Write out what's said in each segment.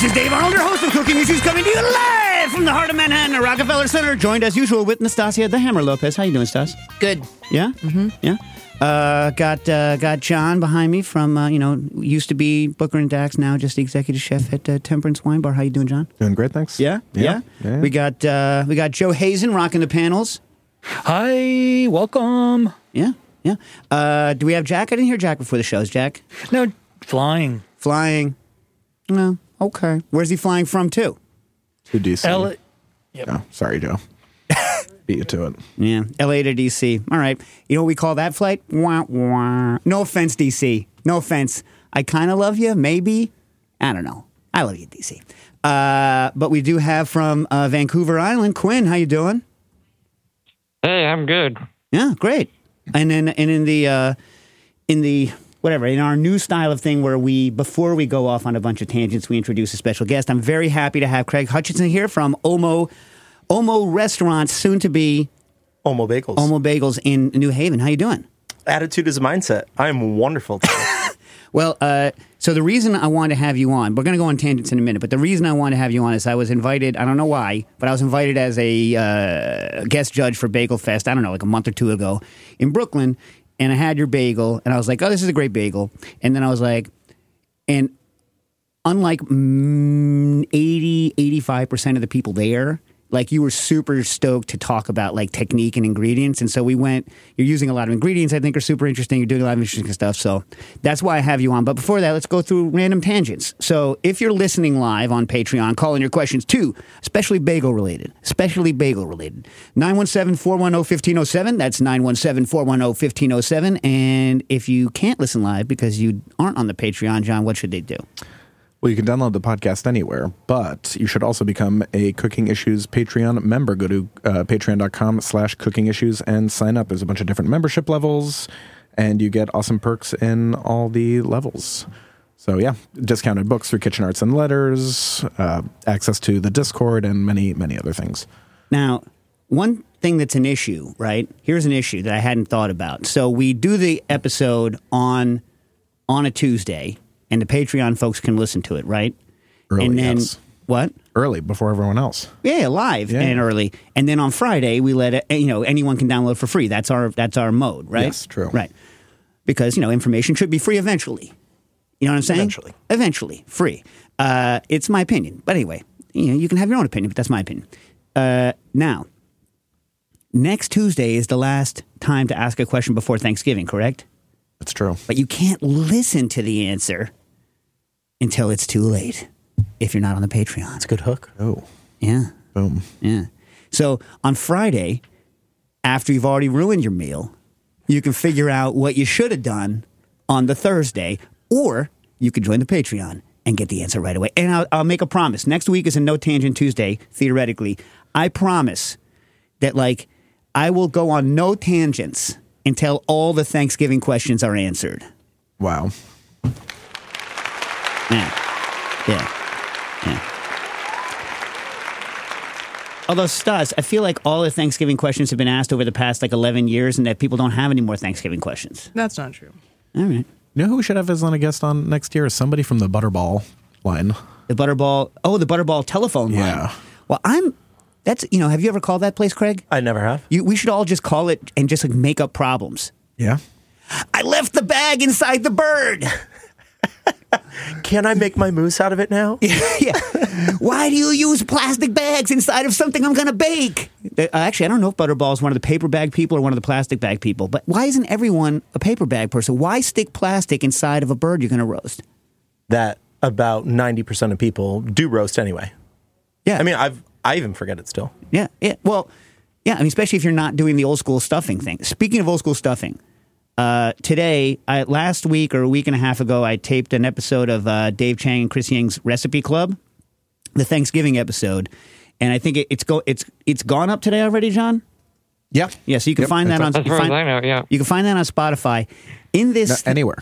This is Dave Arnold, your host of Cooking Issues, coming to you live from the heart of Manhattan, at Rockefeller Center. Joined as usual with Nastasia the Hammer Lopez. How you doing, Stas? Good. Yeah, mm-hmm. yeah. Uh, got uh, got John behind me from uh, you know used to be Booker and Dax, now just the executive chef at uh, Temperance Wine Bar. How you doing, John? Doing great, thanks. Yeah, yeah. Yeah, yeah. We got uh, we got Joe Hazen rocking the panels. Hi, welcome. Yeah, yeah. Uh, do we have Jack? I didn't hear Jack before the show. Is Jack No, flying. flying? No. Okay. Where's he flying from to? To DC. L- Oh, sorry, Joe. Beat you to it. Yeah, LA to DC. All right. You know what we call that flight? Wah, wah. No offense, DC. No offense. I kind of love you, maybe. I don't know. I love you, DC. Uh, but we do have from uh, Vancouver Island, Quinn. How you doing? Hey, I'm good. Yeah, great. And then and in the uh, in the whatever in our new style of thing where we before we go off on a bunch of tangents, we introduce a special guest. I'm very happy to have Craig Hutchinson here from Olmo Olmo Restaurants, soon to be Olmo Bagels. Olmo Bagels in New Haven. How you doing? Attitude is a mindset. I am wonderful. Well, uh, so the reason I wanted to have you on, we're going to go on tangents in a minute, but the reason I wanted to have you on is I was invited, I don't know why, but I was invited as a uh, guest judge for Bagel Fest, I don't know, like a month or two ago in Brooklyn, and I had your bagel, and I was like, oh, this is a great bagel. And then I was like, and unlike mm, 80, 85% of the people there, like you were super stoked to talk about like technique and ingredients. And so we went, you're using a lot of ingredients I think are super interesting. You're doing a lot of interesting stuff. So that's why I have you on. But before that, let's go through random tangents. So if you're listening live on Patreon, call in your questions too, especially bagel related, especially bagel related. 917 410 1507. That's 917 410 1507. And if you can't listen live because you aren't on the Patreon, John, what should they do? Well, you can download the podcast anywhere, but you should also become a Cooking Issues Patreon member. Go to uh, patreon.com slash cooking issues and sign up. There's a bunch of different membership levels, and you get awesome perks in all the levels. So, yeah, discounted books through Kitchen Arts and Letters, uh, access to the Discord, and many, many other things. Now, one thing that's an issue, right? Here's an issue that I hadn't thought about. So we do the episode on on a Tuesday, and the Patreon folks can listen to it, right? Early, and then yes. what? Early, before everyone else. Yeah, live Yeah. and early, and then on Friday we let it, you know anyone can download for free. That's our that's our mode, right? Yes, true. Right, because you know information should be free eventually. You know what I'm saying? Eventually. eventually, free. Uh, it's my opinion, but anyway, you know you can have your own opinion, but that's my opinion. Uh, now, next Tuesday is the last time to ask a question before Thanksgiving, correct? That's true. But you can't listen to the answer until it's too late if you're not on the Patreon. It's a good hook. Oh, Yeah. boom. Yeah. So on Friday, after you've already ruined your meal, you can figure out what you should have done on the Thursday, or you can join the Patreon and get the answer right away. And I'll, I'll make a promise. Next week is a No Tangent Tuesday, theoretically. I promise that, like, I will go on no tangents until all the Thanksgiving questions are answered. Wow. Yeah. Yeah. Yeah. Although, Stas, I feel like all the Thanksgiving questions have been asked over the past like 11 years and that people don't have any more Thanksgiving questions. That's not true. All right. You know who we should have as on a guest on next year? Is somebody from the Butterball line. The Butterball, oh, the Butterball telephone line. Yeah. Well, I'm, that's, you know, have you ever called that place, Craig? I never have. You, we should all just call it and just like make up problems. Yeah. I left the bag inside the bird. Can I make my mousse out of it now? yeah. Why do you use plastic bags inside of something I'm going to bake? Uh, Actually, I don't know if Butterball is one of the paper bag people or one of the plastic bag people, but why isn't everyone a paper bag person? Why stick plastic inside of a bird you're going to roast? That about 90% of people do roast anyway. Yeah. I mean, I've I even forget it still. yeah, yeah. Well, yeah, I mean, especially if you're not doing the old school stuffing thing. Speaking of old school stuffing, uh, today, I, last week or a week and a half ago, I taped an episode of uh, Dave Chang and Chris Ying's Recipe Club, the Thanksgiving episode, and I think it, it's go it's it's gone up today already, John. Yeah. Yeah, so you can Yep, find that on it's As you, find- I know, yeah. you can find that on Spotify. In this No, anywhere.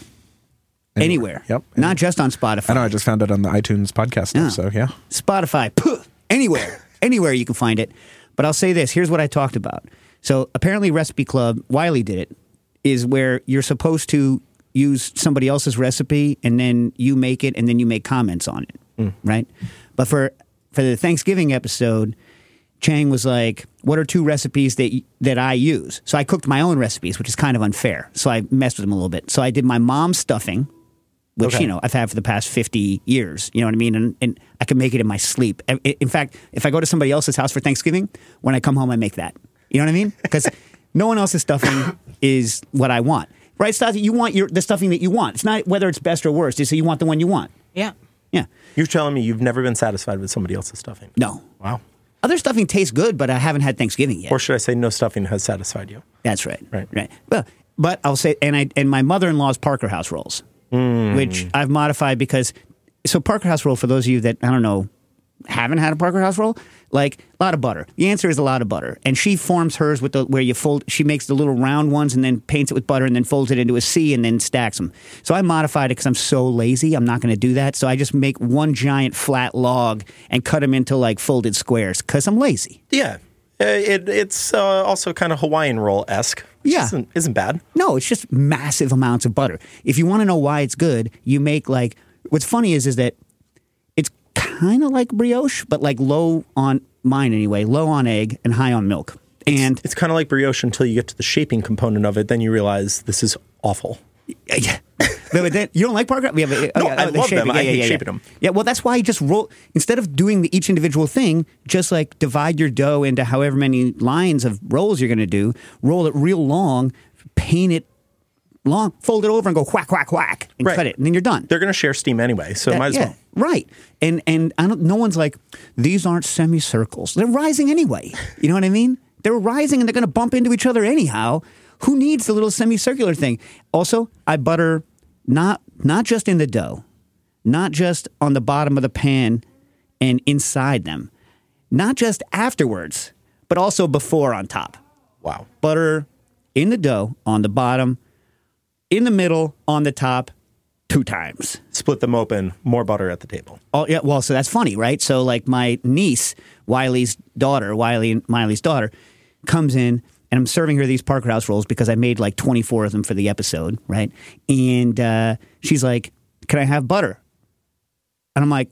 anywhere, Yep. not just on Spotify. I know. I just found it on the iTunes podcast. Yeah. So yeah. Spotify, puh, anywhere, anywhere you can find it. But I'll say this: here's what I talked about. So apparently, Recipe Club, Wylie did it, is where you're supposed to use somebody else's recipe and then you make it and then you make comments on it. Mm. right? But for for the Thanksgiving episode, Chang was like, "What are two recipes that that I use?" So I cooked my own recipes, which is kind of unfair. So I messed with them a little bit. So I did my mom's stuffing, which Okay. you know I've had for the past fifty years. You know what I mean? And, and I can make it in my sleep. In fact, if I go to somebody else's house for Thanksgiving, when I come home, I make that. You know what I mean? Because no one else's stuffing is what I want, right? Stasi? You want your the stuffing that you want. It's not whether it's best or worst. It's that you want the one you want. Yeah. Yeah. You're telling me you've never been satisfied with somebody else's stuffing? No. Wow. Other stuffing tastes good, but I haven't had Thanksgiving yet. Or should I say no stuffing has satisfied you? That's right. Right. Right. Well, but I'll say, and I and my mother in law's Parker House rolls, hmm. which I've modified because so Parker House roll for those of you that I don't know haven't had a Parker House roll, like a lot of butter. The answer is a lot of butter, and she forms hers with the where you fold. She makes the little round ones and then paints it with butter and then folds it into a C and then stacks them. So I modified it because I'm so lazy. I'm not going to do that. So I just make one giant flat log and cut them into like folded squares because I'm lazy. Yeah. Uh, It, it's uh, also kind of Hawaiian roll esque. Yeah. Isn't, isn't bad. No, it's just massive amounts of butter. If you want to know why it's good, you make like what's funny is is that kind of like brioche, but like low on mine anyway, low on egg and high on milk. And It's kind of like brioche until you get to the shaping component of it. Then you realize this is awful. yeah. But- but then- you don't like Parker? Yeah, but- oh, No, yeah, I love them. shaping. I Yeah, yeah, hate yeah, shaping yeah. them. Yeah, well, that's why you just roll instead of doing the, each individual thing. Just like divide your dough into however many lines of rolls you're going to do. Roll it real long, paint it long, fold it over, and go whack, whack, whack, and Right. cut it, and then you're done. They're going to share steam anyway, so That- might as yeah, well. Right. And and I don't, no one's like these aren't semicircles. They're rising anyway. You know what I mean? They're rising and they're going to bump into each other anyhow. Who needs the little semicircular thing? Also, I butter not not just in the dough, not just on the bottom of the pan and inside them, not just afterwards, but also before on top. Wow. Butter in the dough on the bottom, in the middle, on the top, two times. Split them open, more butter at the table. Oh yeah, well, so that's funny, right? So like my niece, Wylie's daughter, Wiley and Maile's daughter, comes in and I'm serving her these Parker House rolls because I made like 24 of them for the episode, right? And uh, she's like, "Can I have butter?" And I'm like,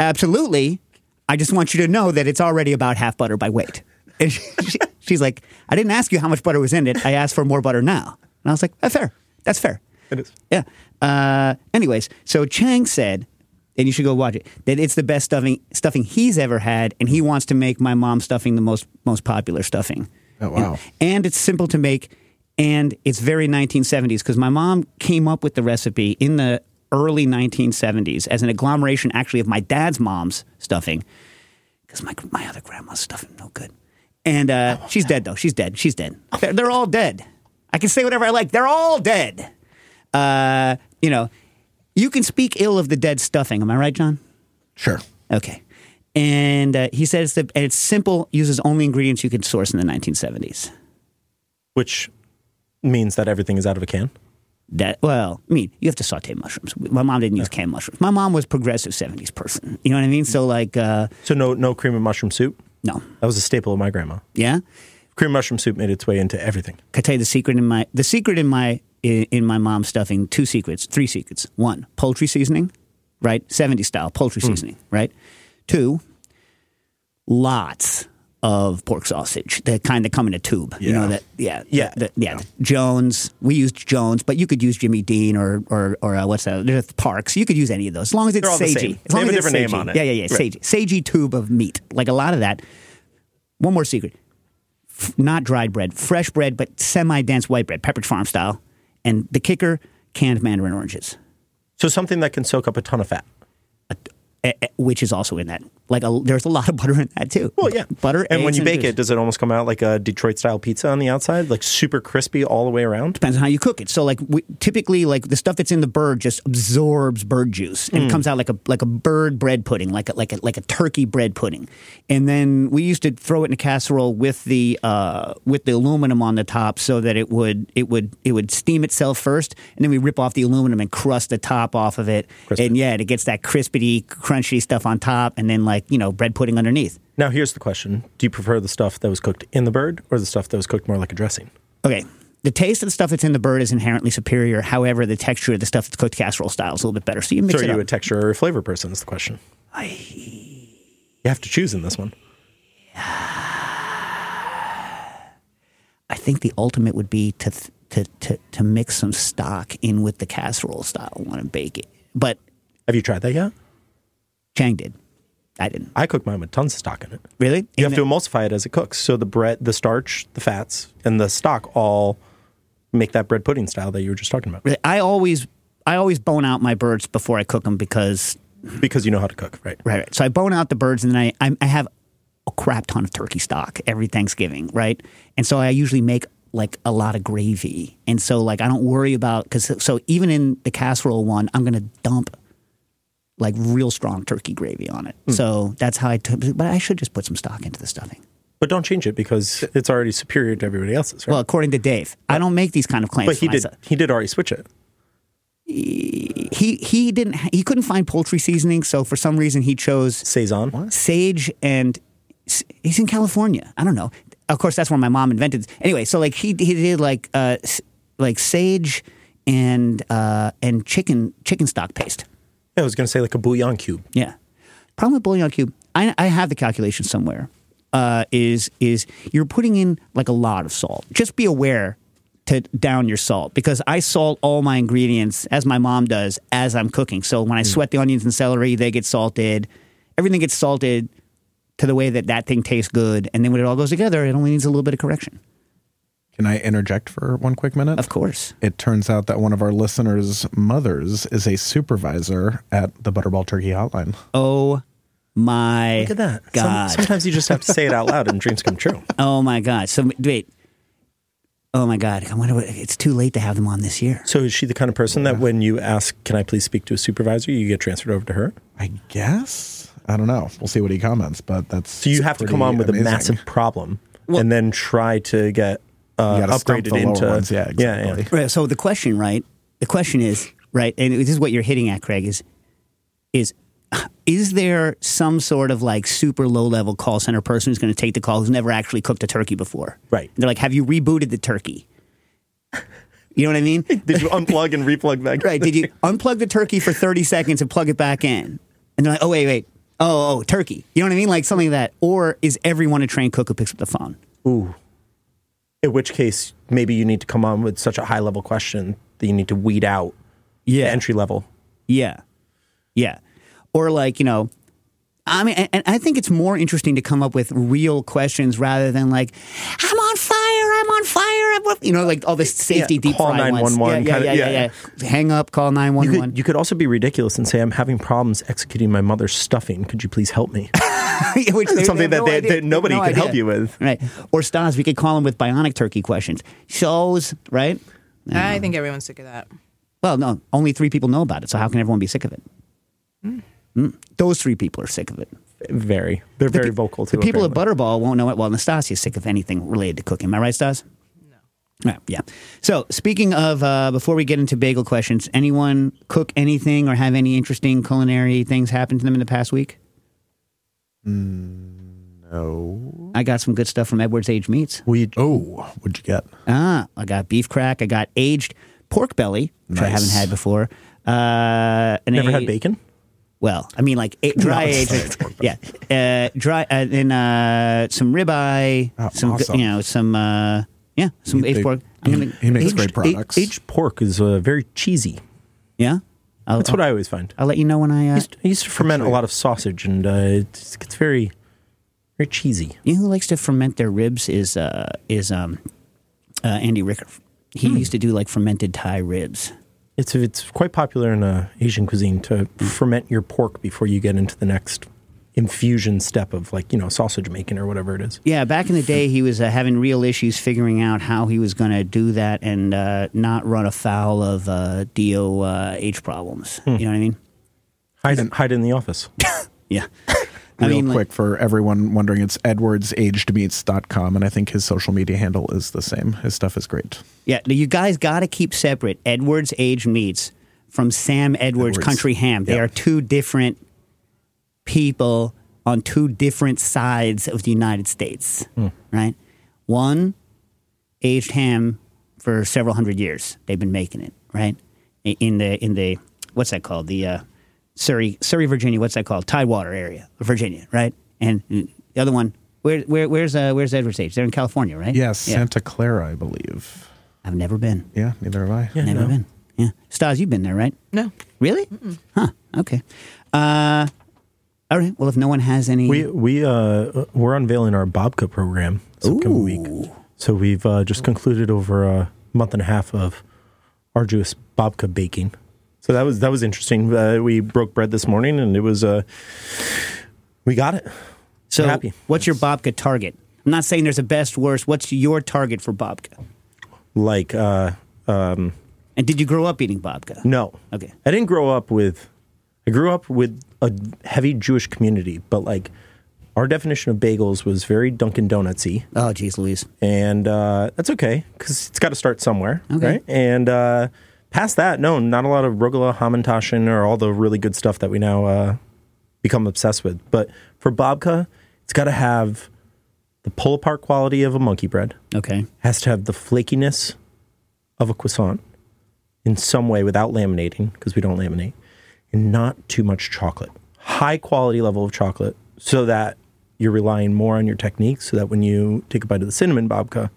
"Absolutely. I just want you to know that it's already about half butter by weight." And she- she's like, "I didn't ask you how much butter was in it. I asked for more butter now." And I was like, "That's fair. That's fair." It is. Yeah. Uh, anyways, so Chang said, and you should go watch it, that it's the best stuffing stuffing he's ever had, and he wants to make my mom's stuffing the most most popular stuffing. Oh, wow. And, and it's simple to make, and it's very 1970s because my mom came up with the recipe in the early 1970s as an agglomeration, actually, of my dad's mom's stuffing because my my other grandma's stuffing no good. And uh, she's dead though. She's dead. She's dead. They're, they're all dead. I can say whatever I like. They're all dead. Uh, you know, you can speak ill of the dead stuffing. Am I right, John? Sure. Okay. And uh, he says that and it's simple. Uses only ingredients you could source in the 1970s. Which means that everything is out of a can. That well, I mean, you have to saute mushrooms. My mom didn't use canned mushrooms. My mom was progressive 70s person. You know what I mean? So like, uh, So no no cream and mushroom soup. no, That was a staple of my grandma. yeah. Cream mushroom soup made its way into everything. Can I tell you the secret in my the secret in my in, in my mom's stuffing? Two secrets, three secrets. One, poultry seasoning, right? 70 style poultry seasoning, right? Two, lots of pork sausage, the kind that come in a tube. You know that, yeah, Yeah. the- yeah. Jones. We used Jones, but you could use Jimmy Dean or or or uh, what's that? There's Parks. You could use any of those as long as it's the sagey. same. As long They have as a different name on it. Yeah, yeah, yeah. Right. Sagey, sagey tube of meat. Like a lot of that. One more secret not dried bread, fresh bread, but semi dense white bread, Pepperidge Farm style. And the kicker, canned mandarin oranges, So something that can soak up a ton of fat. Eh, eh, which is also in that. Like a, there's a lot of butter in that too. Well, yeah, butter. And when you bake it, does it almost come out like a Detroit style pizza on the outside, like super crispy all the way around? depends on how you cook it. So like we, typically, like the stuff that's in the bird just absorbs bird juice and it comes out like a like a bird bread pudding, like a, like a like a turkey bread pudding. And then we used to throw it in a casserole with the uh, with the aluminum on the top so that it would it would it would steam itself first, and then we rip off the aluminum and crust the top off of it. Crispy. And yeah, it gets that crispity, crunchy stuff on top, and then like you know bread pudding underneath. Now, here's the question: Do you prefer the stuff that was cooked in the bird, or the stuff that was cooked more like a dressing? Okay. the taste of the stuff that's in the bird is inherently superior. However, the texture of the stuff that's cooked casserole style is a little bit better. So you mix it. So are it you up. a texture or a flavor person? Is the question. I... You have to choose in this one. I think the ultimate would be to th- to to to mix some stock in with the casserole style one and bake it. But Have you tried that yet? Chang did. I didn't. I cook mine with tons of stock in it. Really? You have to emulsify it as it cooks. So the bread, the starch, the fats, and the stock all make that bread pudding style that you were just talking about. the- I always I always bone out my birds before I cook them because Because you know how to cook, right? Right, right. So I bone out the birds, and then I, I I have a crap ton of turkey stock every Thanksgiving, right? And so I usually make like a lot of gravy, and so like I don't worry about because so even in the casserole one, I'm gonna dump like real strong turkey gravy on it. So that's how I took. But I should just put some stock into the stuffing. But don't change it because it's already superior to everybody else's, right? Well, according to Dave, I don't make these kind of claims. but he did. myself. He did already switch it. He he didn't. He couldn't find poultry seasoning, so for some reason he chose Saison. sage and he's in California. I don't know. Of course, that's where my mom invented. Anyway, so like he he did like uh like sage and uh and chicken chicken stock paste. I was going to say like a bouillon cube. Yeah. Problem with bouillon cube, I I have the calculation somewhere. Uh, is is you're putting in like a lot of salt. Just be aware to down your salt because I salt all my ingredients as my mom does as I'm cooking. So when I sweat the onions and celery, they get salted. Everything gets salted to the way that that thing tastes good, and then when it all goes together, it only needs a little bit of correction. Can I interject for one quick minute? Of course. It turns out that one of our listeners' mothers is a supervisor at the Butterball Turkey Hotline. Oh my Look at that. Some- sometimes you just have to say it out loud and dreams come true. Oh my God. So wait. Oh my God. I wonder what, it's too late to have them on this year. So is she the kind of person that when you ask, "Can I please speak to a supervisor?" you get transferred over to her? I guess. I don't know. We'll see what he comments, but that's So you have to come on with amazing. a massive problem and then try to get uh, You gotta upgraded the lower into ones. Yeah, yeah, exactly. Right. So the question, right? The question is, right, and this is what you're hitting at, Craig, is is is there some sort of like super low level call center person who's going to take the call who's never actually cooked a turkey before? Right. And they're like, have you rebooted the turkey? You know what I mean? Did you unplug and replug back? right. Did you unplug the turkey for 30 seconds and plug it back in? And they're like, oh, wait, wait. Oh, oh, turkey. You know what I mean? Like something like that. Or is everyone a trained cook who picks up the phone? Ooh. In which case, maybe you need to come on with such a high level question that you need to weed out Yeah. the entry level. Yeah. Yeah. Or like, you know, I mean, and, and I think it's more interesting to come up with real questions rather than like, I'm on fire, I'm on fire, I'm on, you know, like all this safety Yeah, deep call 911 Yeah, yeah, yeah, yeah, yeah. Hang up, call 911. you could also be ridiculous and say, I'm having problems executing my mother's stuffing. Could you please help me? Which they- they Something have that no they- that nobody No could help you with. Right. Or Stas, we could call him with bionic turkey questions. Shows, right? I think everyone's sick of that. Well, no, only three people know about it. So how can everyone be sick of it? Mm. Those three people are sick of it. very. They're very vocal too. The people apparently. at Butterball won't know it. Well, Nastasia's sick of anything related to cooking. Am I right, Stas? No. Right, yeah. So, speaking of, uh, before we get into bagel questions, anyone cook anything or have any interesting culinary things happen to them in the past week? Mm, No. I got some good stuff from Edwards Aged Meats. We Oh, what'd you get? Ah, I got beef crack. I got aged pork belly, which I haven't had before. Uh, an never a- had bacon. Well, I mean, like a, dry aged, yeah, uh, dry, uh, and uh, some ribeye, Oh, some, awesome. you know, some, uh, yeah, some He- aged they- pork. he- gonna- he makes aged- great products. Aged pork is uh, very cheesy. Yeah, I'll, That's what I always find. I'll let you know when I. I Uh, used, I used to ferment a lot of sausage, and uh, it's, it's very, very cheesy. you know who likes to ferment their ribs is uh, is um, uh, Andy Ricker. He Hmm. used to do like fermented Thai ribs. It's it's quite popular in uh, Asian cuisine to ferment your pork before you get into the next infusion step of like you know sausage making or whatever it is. Yeah, back in the day, he was uh, having real issues figuring out how he was going to do that and uh, not run afoul of uh, DOH problems. Hmm. You know what I mean? Hide in, hide in the office. Yeah. I Real mean, like- quick for everyone wondering, it's edwardsagedmeats.com, and I think his social media handle is the same. His stuff is great. Yeah, you guys got to keep separate Edwards Aged Meats from Sam Edwards, Edwards. Country Ham. They Yeah. are two different people on two different sides of the United States, right? One aged ham for several hundred years. They've been making it right in the in the what's that called the uh, Surry Surry Virginia. What's that called Tidewater area Virginia, right? And the other one, where where where's uh, where's Edwards Age? They're in California, right? Yes, Santa Clara, I believe. I've never been. Yeah, neither have I. Yeah. Never no. been. Yeah, Stas, you've been there, right? No. Really? Huh. Okay. Uh, all right. Well, if no one has any, We we uh we're unveiling our Babka program this upcoming week. So we've uh, just concluded over a month and a half of arduous babka baking. So that was that was interesting. Uh, we broke bread this morning, and it was uh, we got it. so happy. what's your babka target? I'm not saying there's a best, worst. What's your target for babka? Like uh, um, And did you grow up eating babka? no, Okay. I didn't grow up with. I grew up with a heavy Jewish community, but like our definition of bagels was very Dunkin' Donutsy. Oh, geez, Louise. and uh, that's okay because it's got to start somewhere, Okay. right? And uh, past that, no, not a lot of rugula, hamantashen, or all the really good stuff that we now uh, become obsessed with. But for babka, it's got to have the pull apart quality of a monkey bread, Okay. has to have the flakiness of a croissant in some way without laminating because we don't laminate, and not too much chocolate. High quality level of chocolate so that you're relying more on your technique so that when you take a bite of the cinnamon babka,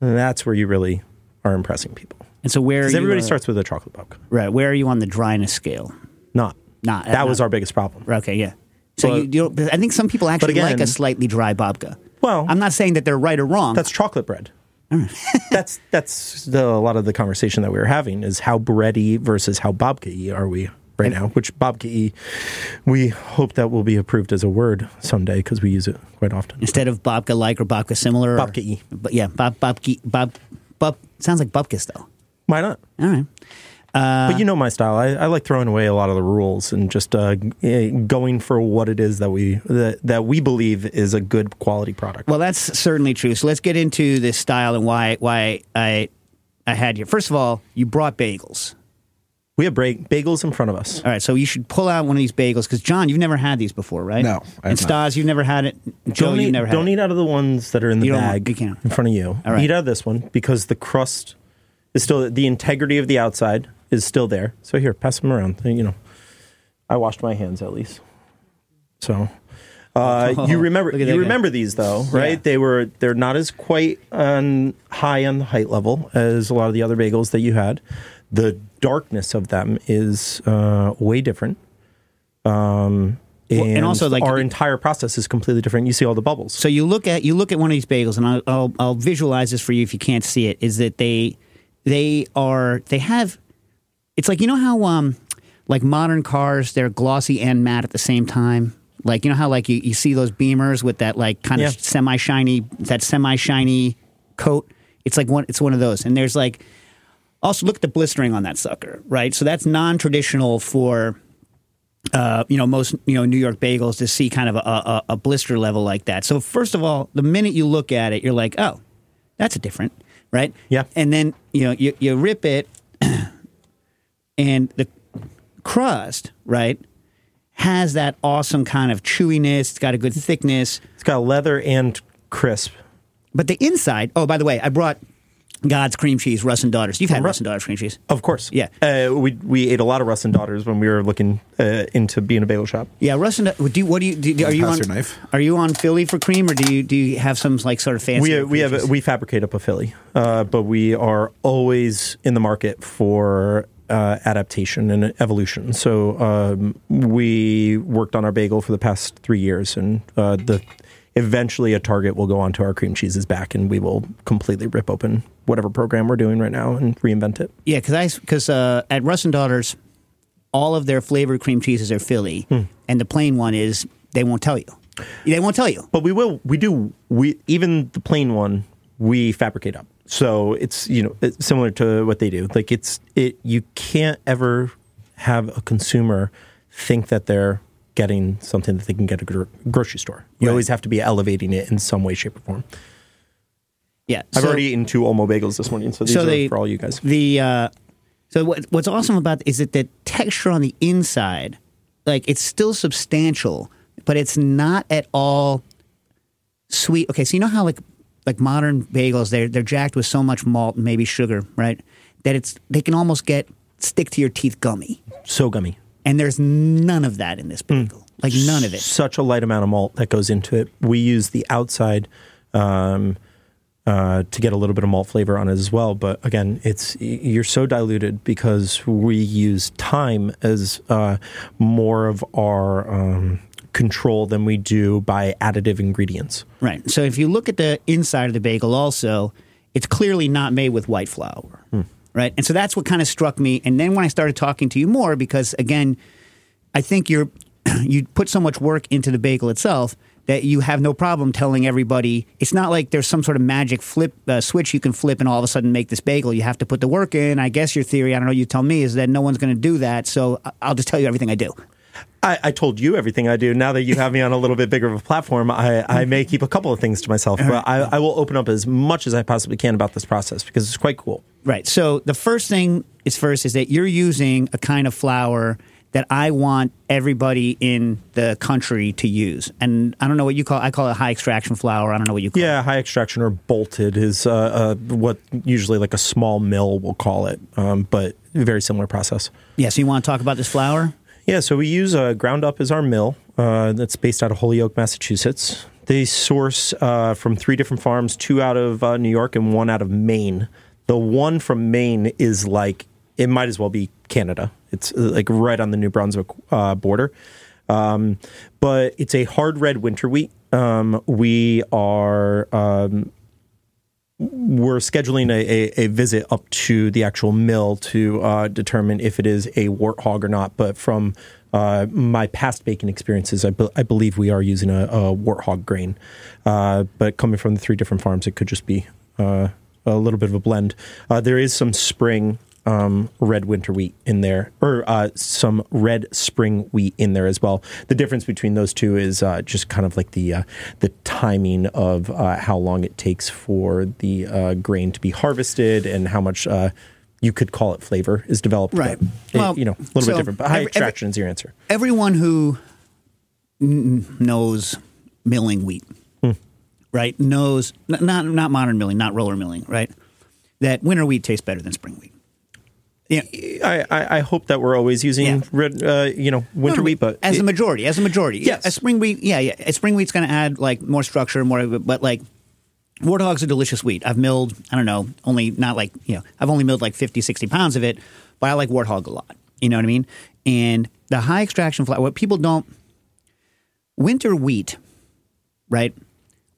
that's where you really are impressing people. And so where are Because you, everybody uh, starts with a chocolate babka. right? Where are you on the dryness scale? Not. Not That was our biggest problem. Okay, yeah. So But- you, you don't, I think some people actually like a slightly dry babka. Well- I'm not saying that they're right or wrong. That's chocolate bread. that's that's the, a lot of the conversation that we were having is how bready versus how babka are we right now? Which babka we hope that will be approved as a word someday because we use it quite often. instead of babka like or babka similar. Babka-y. But yeah, bab babki bab bab sounds like bupkis though. Why not? All right. but you know my style. I, I like throwing away a lot of the rules and just uh, eh, going for what it is that we that, that we believe is a good quality product. Well, that's certainly true. So let's get into this style and why why I I had you. First of all, you brought bagels. we have ba- bagels in front of us. All right, so you should pull out one of these bagels because John, you've never had these before, right? No, I and have not. Stas, you've never had it. Joe, don't you've eat, never had don't it. eat out of the ones that are in the You bag want- you can't. in front of you. All right. Eat out of this one because the crust is still the integrity of the outside is still there. So here, pass them around. You know, I washed my hands at least. So uh, you remember Look at that you guy. remember these though, right? Yeah. They were they're not as quite on high on the height level as a lot of the other bagels that you had. The darkness of them is uh, way different. Um, Well, and, and also, like, our entire process is completely different. You see all the bubbles. So you look at you look at one of these bagels, and I'll, I'll I'll visualize this for you if you can't see it. Is that they they are they have it's like you know how um like modern cars they're glossy and matte at the same time. Like you know how like you, you see those Beamers with that like kind Yeah. of semi shiny that semi shiny coat. It's like one it's one of those, and there's like also look at the blistering on that sucker, right? So that's non traditional for uh, you know most you know New York bagels to see kind of a, a, a blister level like that. So first of all, the minute you look at it, you're like, oh, that's a different, right? Yeah. And then you know you you rip it, and the crust, right, has that awesome kind of chewiness. It's got a good thickness, It's got leather and crisp. but the inside. Oh, by the way, I brought God's cream cheese, Russ and Daughters. You've had Ru- Russ and Daughters cream cheese. Of course. Yeah. Uh, we we ate a lot of Russ and Daughters when we were looking uh, into being a bagel shop. Yeah, Russ and do you, what do you do? Are you on your knife. Are you on Philly for cream, or do you do you have some like sort of fancy? We we have cheese? we fabricate up a Philly, uh, but we are always in the market for uh, adaptation and evolution. So um, we worked on our bagel for the past three years, and uh, the eventually a target will go onto our cream cheeses back, and we will completely rip open whatever program we're doing right now and reinvent it. Yeah, because I because uh, at Russ and Daughters, all of their flavored cream cheeses are Philly, Hmm. and the plain one is they won't tell you. They won't tell you. But we will. We do. We even the plain one we fabricate up. So it's you know it's similar to what they do. Like it's it. You can't ever have a consumer think that they're getting something that they can get at a gro- grocery store. You Right. always have to be elevating it in some way, shape, or form. Yeah, I've so- already eaten two Olmo bagels this morning, so these so are they, for all you guys. The uh, so what, what's awesome about is that the texture on the inside, like it's still substantial, but it's not at all sweet. Okay, so you know how like like modern bagels, they're they're jacked with so much malt and maybe sugar, right? That it's they can almost get stick to your teeth gummy, So gummy. And there's none of that in this bagel, like none of it. Such a light amount of malt that goes into it. We use the outside um, uh, to get a little bit of malt flavor on it as well. But again, it's you're so diluted because we use time as uh, more of our um, control than we do by additive ingredients. Right. So if you look at the inside of the bagel, also, it's clearly not made with white flour. Right. And so that's what kind of struck me. And then when I started talking to you more, because again, I think you're you put so much work into the bagel itself that you have no problem telling everybody. It's not like there's some sort of magic flip uh, switch you can flip and all of a sudden make this bagel. You have to put the work in. I guess your theory, I don't know, you tell me, is that no one's going to do that. So I- I'll just tell you everything I do. I, I told you everything I do. Now that you have me on a little bit bigger of a platform, I, I may keep a couple of things to myself, but I, I will open up as much as I possibly can about this process because it's quite cool. Right. So the first thing is first is that you're using a kind of flour that I want everybody in the country to use. And I don't know what you call I call it high extraction flour. I don't know what you call it. Yeah, high extraction or bolted is uh, uh, what usually like a small mill will call it, um, but very similar process. Yeah, so you want to talk about this flour? Yeah, so we use uh, Ground Up as our mill uh, that's based out of Holyoke, Massachusetts. They source uh, from three different farms, two out of uh, New York and one out of Maine. The one from Maine is like, it might as well be Canada. It's uh, like right on the New Brunswick uh, border. Um, but it's a hard red winter wheat. Um, we are um, we're scheduling a, a, a visit up to the actual mill to uh, determine if it is a warthog or not. But from uh, my past baking experiences, I, be- I believe we are using a, a warthog grain. Uh, but coming from the three different farms, it could just be uh, a little bit of a blend. Uh, there is some spring um, red winter wheat in there, or uh, some red spring wheat in there as well. The difference between those two is uh, just kind of like the uh, the timing of uh, how long it takes for the uh, grain to be harvested and how much uh, you could call it flavor is developed. Right. It- Well, you know, a little so bit different. But high every- every- extraction is your answer. Everyone who n- knows milling wheat, right, knows n- not not modern milling, not roller milling, right, that winter wheat tastes better than spring wheat. Yeah. I, I, I hope that we're always using Yeah. red, uh, you know, winter No, wheat, but as it- a majority, as a majority, Yes. A spring wheat, yeah, yeah. A spring wheat's going to add like more structure, more, but like Warthog's a delicious wheat. I've milled, I don't know, only not like you know, I've only milled like 50, 60 pounds of it, but I like Warthog a lot. You know what I mean? And the high extraction flour, what people don't, winter wheat, right,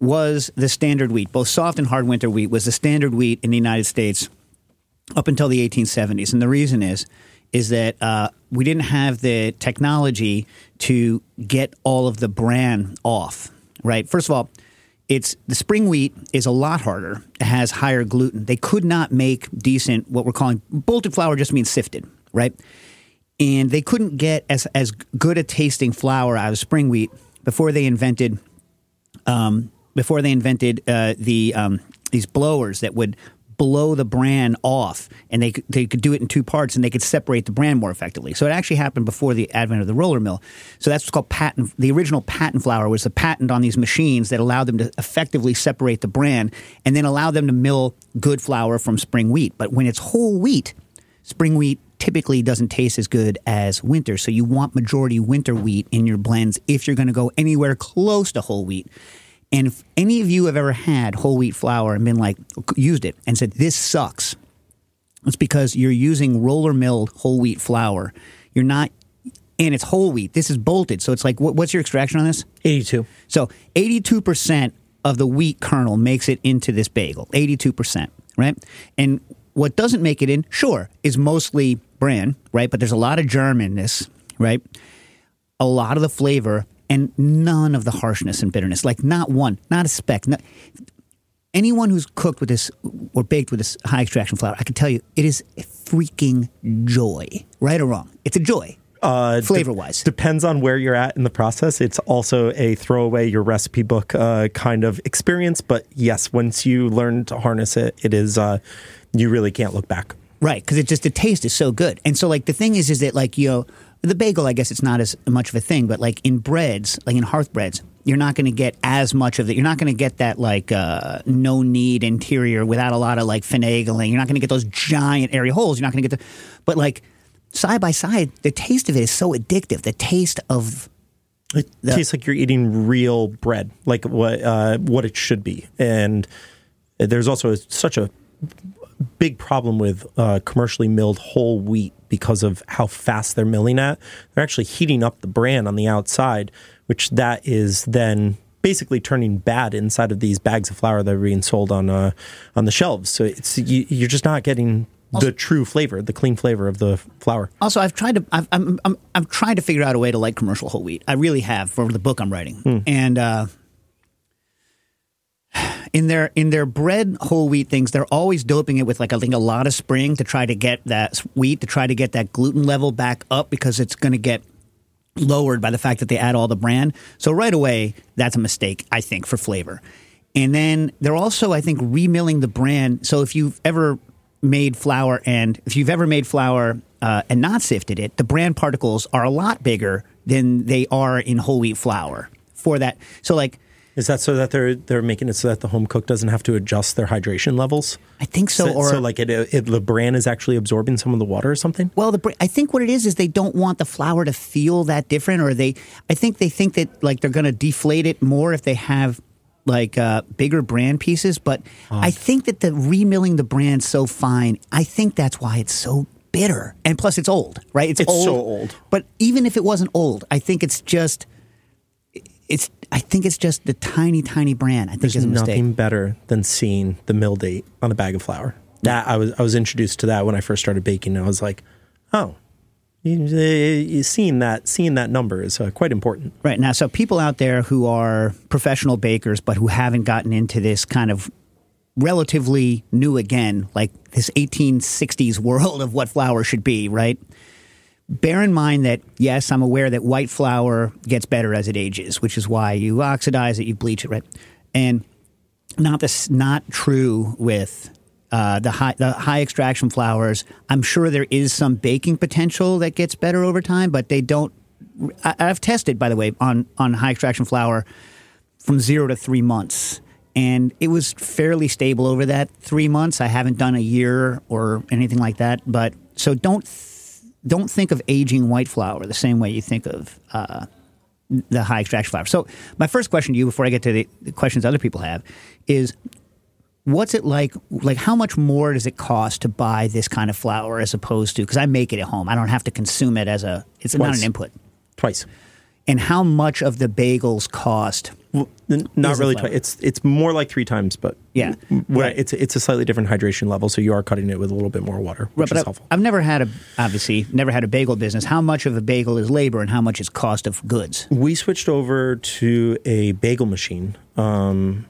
was the standard wheat. Both soft and hard winter wheat was the standard wheat in the United States up until the 1870s. And the reason is, is that uh, we didn't have the technology to get all of the bran off. Right. First of all, it's the spring wheat is a lot harder. It has higher gluten. They could not make decent what we're calling bolted flour. Just means sifted, right? And they couldn't get as as good a tasting flour out of spring wheat before they invented um, before they invented uh, the um, these blowers that would blow the bran off, and they they could do it in two parts, and they could separate the bran more effectively. So it actually happened before the advent of the roller mill. So that's what's called patent. The original patent flour was the patent on these machines that allowed them to effectively separate the bran, and then allow them to mill good flour from spring wheat. But when it's whole wheat, spring wheat typically doesn't taste as good as winter. So you want majority winter wheat in your blends if you're going to go anywhere close to whole wheat. And if any of you have ever had whole wheat flour and been like, used it and said, this sucks, it's because you're using roller milled whole wheat flour. You're not, and it's whole wheat. This is bolted. So it's like, what, what's your extraction on this? 82. So 82% of the wheat kernel makes it into this bagel. 82%, right? And what doesn't make it in, sure, is mostly bran, right? But there's a lot of germ in this, right? A lot of the flavor and none of the harshness and bitterness. Like not one, not a speck. Not, anyone who's cooked with this or baked with this high extraction flour, I can tell you, it is a freaking joy, right or wrong. It's a joy, Uh, flavor wise. Depends on where you're at in the process. It's also a throw away your recipe book uh, kind of experience. But yes, once you learn to harness it, it is uh, you really can't look back. Right, because it just the taste is so good, and so like the thing is, is that like you know the bagel, I guess it's not as much of a thing, but like in breads, like in hearth breads, you're not going to get as much of it. You're not going to get that like uh, no need interior without a lot of like finagling. You're not going to get those giant airy holes. You're not going to get the, but like side by side, the taste of it is so addictive. The taste of It The- tastes like you're eating real bread, like what uh, what it should be. And there's also such a big problem with uh, commercially milled whole wheat because of how fast they're milling at. They're actually heating up the bran on the outside, which that is then basically turning bad inside of these bags of flour that are being sold on uh, on the shelves. So it's you, you're just not getting the true flavor, the clean flavor of the flour. Also, I've tried to. I've, I'm, I'm, I'm trying to figure out a way to like commercial whole wheat. I really have for the book I'm writing, and uh, in their in their bread whole wheat things, they're always doping it with like I think a lot of spring to try to get that wheat to try to get that gluten level back up because it's going to get lowered by the fact that they add all the bran. So right away, that's a mistake, I think, for flavor. And then they're also, I think, remilling the bran. So if you've ever made flour and if you've ever made flour uh, and not sifted it, the bran particles are a lot bigger than they are in whole wheat flour for that. So like, Is that so that they're they're making it so that the home cook doesn't have to adjust their hydration levels? I think so. So, or so like it, it, the bran is actually absorbing some of the water or something. Well, the I think what it is is they don't want the flour to feel that different, or they. I think they think that like they're going to deflate it more if they have like uh, bigger bran pieces. But I think that the remilling the bran so fine. I think that's why it's so bitter, and plus it's old, right? It's old so old. But even if it wasn't old, I think it's just. It's. I think it's just the tiny, tiny bran. I think There's is a mistake. nothing better than seeing the mill date on a bag of flour. That I was I was introduced to that when I first started baking, and I was like, oh, you, you, seeing that seeing that number is uh, quite important. Right now, so people out there who are professional bakers but who haven't gotten into this kind of relatively new again, like this 1860s world of what flour should be, right? Bear in mind that yes, I'm aware that white flour gets better as it ages, which is why you oxidize it, you bleach it, right? And not this, not true with uh, the high the high extraction flours. I'm sure there is some baking potential that gets better over time, but they don't. I, I've tested, by the way, on on high extraction flour from zero to three months, and it was fairly stable over that three months. I haven't done a year or anything like that, but so don't don't think of aging white flour the same way you think of. Uh, the high extraction flour. So, my first question to you, before I get to the, the questions other people have, is what's it like like how much more does it cost to buy this kind of flour as opposed to because i make it at home i don't have to consume it as a it's not Twice. an input Twice, and how much of the bagels cost well, n- not really twice. It's it's more like three times, but Yeah. I- Right. it's it's a slightly different hydration level, so you are cutting it with a little bit more water, which but is I've, helpful. I've never had a obviously never had a bagel business how much of a bagel is labor and how much is cost of goods We switched over to a bagel machine um,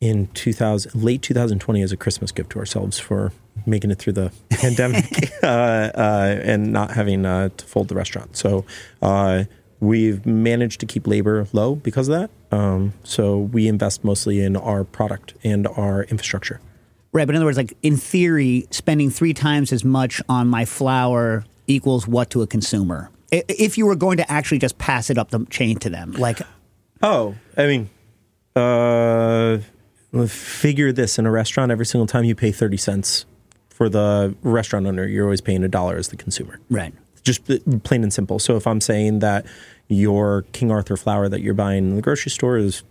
in 2000, late 2020 as a Christmas gift to ourselves for making it through the pandemic uh, uh, and not having uh, to fold the restaurant. So uh, we've managed to keep labor low because of that. Um, so we invest mostly in our product and our infrastructure. right but in other words like in theory spending three times as much on my flour equals what to a consumer if you were going to actually just pass it up the chain to them like Oh, I mean, uh, figure this in a restaurant. Every single time you pay thirty cents for the restaurant owner, you're always paying a dollar as the consumer. right Just plain and simple. So if I'm saying that your King Arthur flour that you're buying in the grocery store is,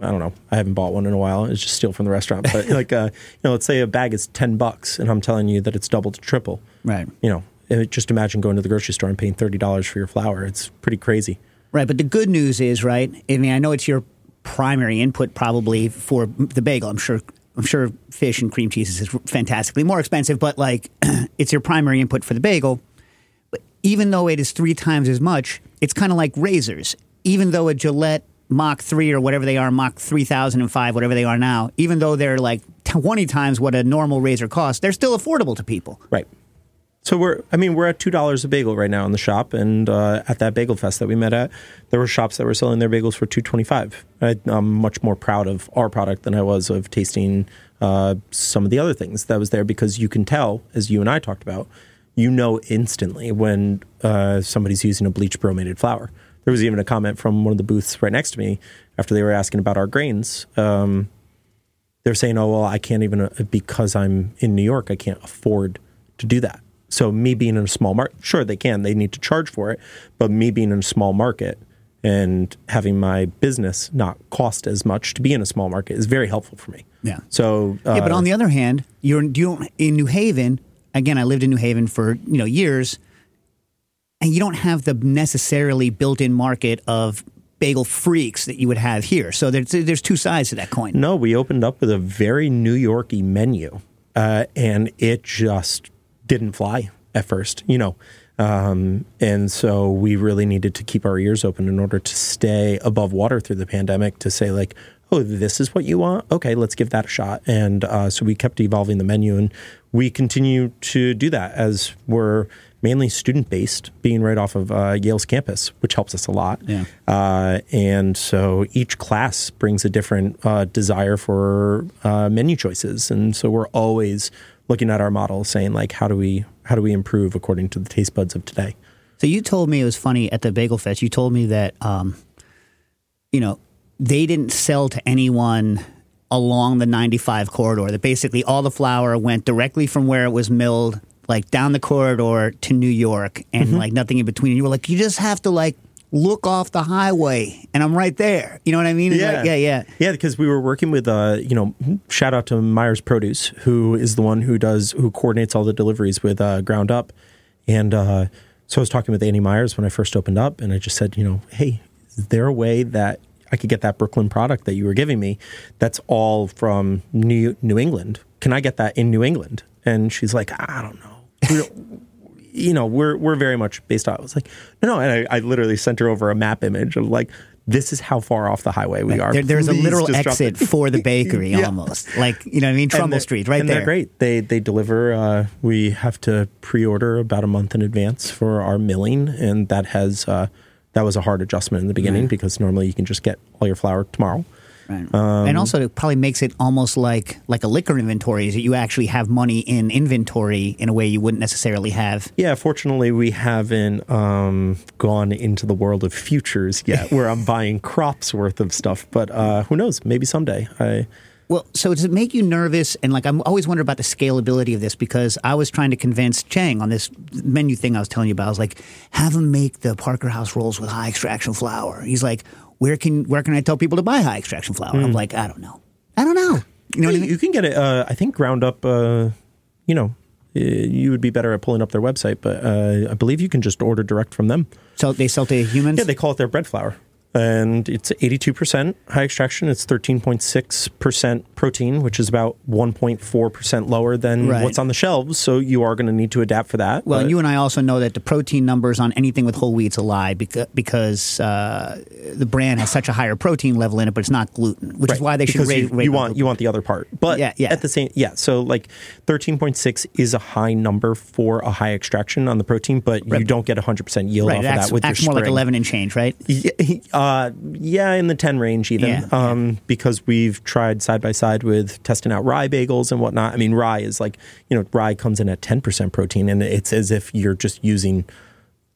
I don't know, I haven't bought one in a while. It's just steal from the restaurant. But like, uh, you know, let's say a bag is ten bucks, and I'm telling you that it's double to triple. right You know, just imagine going to the grocery store and paying thirty dollars for your flour. It's pretty crazy. Right, but the good news is, right? I mean, I know it's your primary input probably for the bagel. I'm sure. I'm sure fish and cream cheese is fantastically more expensive, but like it's your primary input for the bagel. Even though it is three times as much, it's kind of like razors. Even though a Gillette Mach 3 or whatever they are, Mach 3005, whatever they are now, even though they're like 20 times what a normal razor costs, they're still affordable to people. Right. So we're, I mean, we're at two dollars a bagel right now in the shop, and uh, at that bagel fest that we met at, there were shops that were selling their bagels for two twenty five. I'm much more proud of our product than I was of tasting uh, some of the other things that was there because you can tell, as you and I talked about, you know instantly when uh, somebody's using a bleach bromated flour. there was even a comment from one of the booths right next to me after they were asking about our grains. Um, they're saying, "Oh well, I can't even uh, because I'm in New York, I can't afford to do that." So me being in a small market, sure they can, they need to charge for it, but me being in a small market and having my business not cost as much to be in a small market is very helpful for me. Yeah. So uh, yeah, but on the other hand, you're you in New Haven. Again, I lived in New Haven for you know years, and you don't have the necessarily built-in market of bagel freaks that you would have here. So there's there's two sides to that coin. No, we opened up with a very New Yorky menu, uh, and it just didn't fly at first, you know. Um, and so we really needed to keep our ears open in order to stay above water through the pandemic to say, like, oh, this is what you want? Okay, let's give that a shot. And uh, so we kept evolving the menu, and we continue to do that as we're mainly student based, being right off of uh, Yale's campus, which helps us a lot. Yeah. Uh, and so each class brings a different uh, desire for uh, menu choices, and so we're always looking at our model, saying like, how do we how do we improve according to the taste buds of today? So you told me it was funny at the Bagel Fest. You told me that um, you know they didn't sell to anyone along the 95 corridor. That basically all the flour went directly from where it was milled, like down the corridor to New York, and like nothing in between. And you were like, you just have to like look off the highway, and I'm right there. You know what I mean? It's like, yeah, yeah. Yeah, because we were working with, uh, you know, shout out to Myers Produce, who is the one who does, who coordinates all the deliveries with uh, Ground Up. And uh, so I was talking with Andy Myers when I first opened up, and I just said, you know, hey, is there a way that I could get that Brooklyn product that you were giving me that's all from New, New England? Can I get that in New England? And she's like, I don't know. You know, we're we're very much based off. I was like, no, no, and I, I literally sent her over a map image of like, this is how far off the highway we are. There, there's a literal exit for the bakery Yeah. almost. Like, you know what I mean? Trumbull Street, right and there. They're great. They they deliver. Uh, we have to pre-order about a month in advance for our milling, and that has uh, that was a hard adjustment in the beginning because normally you can just get all your flour tomorrow. Right. Um, and also, it probably makes it almost like like a liquor inventory, is that you actually have money in inventory in a way you wouldn't necessarily have. Yeah, fortunately, we haven't um, gone into the world of futures yet, where I'm buying crops worth of stuff. But uh, who knows? Maybe someday. I Well, so does it make you nervous? And like, I'm always wondering about the scalability of this because I was trying to convince Chang on this menu thing I was telling you about. I was like, have him make the Parker House rolls with high extraction flour. He's like, where can where can I tell people to buy high extraction flour? I'm like, I don't know. I don't know. You know what I mean? you can get it. Uh, I think ground up. Uh, you know, uh, you would be better at pulling up their website, but uh, I believe you can just order direct from them. So they sell to humans. Yeah, they call it their bread flour. And it's 82% high extraction. It's 13.6% protein, which is about 1.4% lower than Right. what's on the shelves. So you are going to need to adapt for that. Well, and you and I also know that the protein numbers on anything with whole wheat's a lie because because uh, the bran has such a higher protein level in it, but it's not gluten, which is why they should because rate, you, rate you want gluten. you want the other part but Yeah, yeah. at the same yeah so like 13.6 is a high number for a high extraction on the protein but you don't get 100% yield right. off It of that with your acts more like eleven and change, right? Yeah, uh, yeah, in the 10 range even. Yeah, um, Because we've tried side by side with testing out rye bagels and whatnot. I mean, rye is like, you know, rye comes in at 10% protein and it's as if you're just using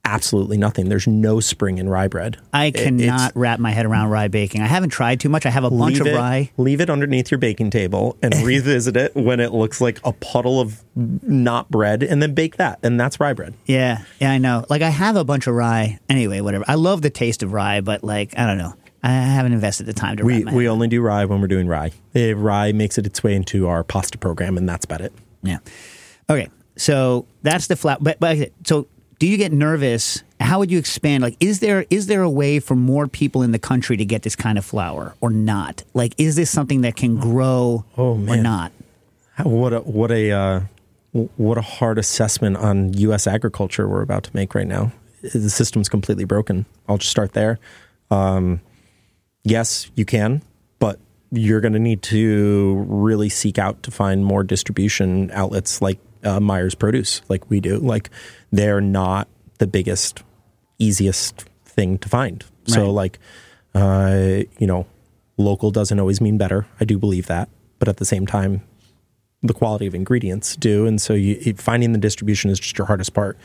absolutely nothing. There's no spring in rye bread. I It- cannot wrap my head around rye baking. I haven't tried too much. I have a bunch of it, rye. Leave it underneath your baking table and revisit it when it looks like a puddle of not bread and then bake that. And that's rye bread. Yeah, yeah, I know. Like I have a bunch of rye. Anyway, whatever. I love the taste of rye, but like I don't know. I haven't invested the time to We, we only do rye when we're doing rye. Eh, rye makes it its way into our pasta program, and that's about it. Yeah. Okay. So that's the flat. But, but so do you get nervous? How would you expand? Like, is there is there a way for more people in the country to get this kind of flour or not? Like, is this something that can grow Oh, or not? How- What a what a uh, what a hard assessment on U.S. agriculture we're about to make right now. The system's completely broken. I'll just start there. Um, yes, you can, but you're going to need to really seek out to find more distribution outlets like uh, Myers Produce, like we do. Like they're not the biggest, easiest thing to find. So, like, uh, you know, local doesn't always mean better. I do believe that, but at the same time, the quality of ingredients do, and so you, finding the distribution is just your hardest part.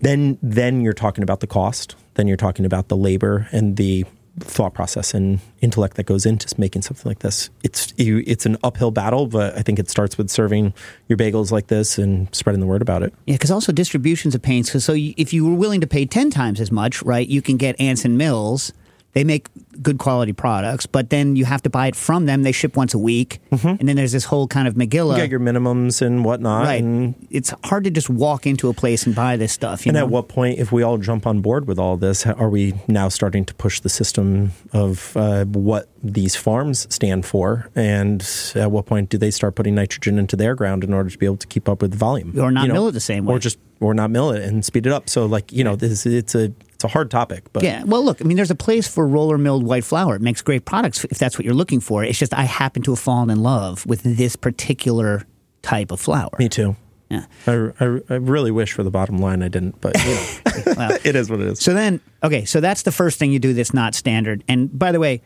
Then, then you're talking about the cost. then you're talking about the labor and the thought process and intellect that goes into making something like this. It's you, it's an uphill battle, but I think it starts with serving your bagels like this and spreading the word about it. Yeah, because also distribution's a pain. So, so you, if you were willing to pay ten times as much, right, you can get Anson Mills. They make good quality products, but then you have to buy it from them. They ship once a week, and then there's this whole kind of megillah. You got your minimums and whatnot, right. and It's hard to just walk into a place and buy this stuff. You And know? at what point, if we all jump on board with all this, are we now starting to push the system of uh, what these farms stand for? And at what point do they start putting nitrogen into their ground in order to be able to keep up with the volume, Or not mill it the same way. or just or not mill it and speed it up? So, like you know, this it's a it's a hard topic, but Yeah, well, look, I mean, there's a place for roller milled white flour. It makes great products if that's what you're looking for. It's just I happen to have fallen in love with this particular type of flour. me too. Yeah. I, I, I really wish for the bottom line I didn't, but you know, Well, it is what it is. So then, okay, so that's the first thing you do that's not standard. And by the way,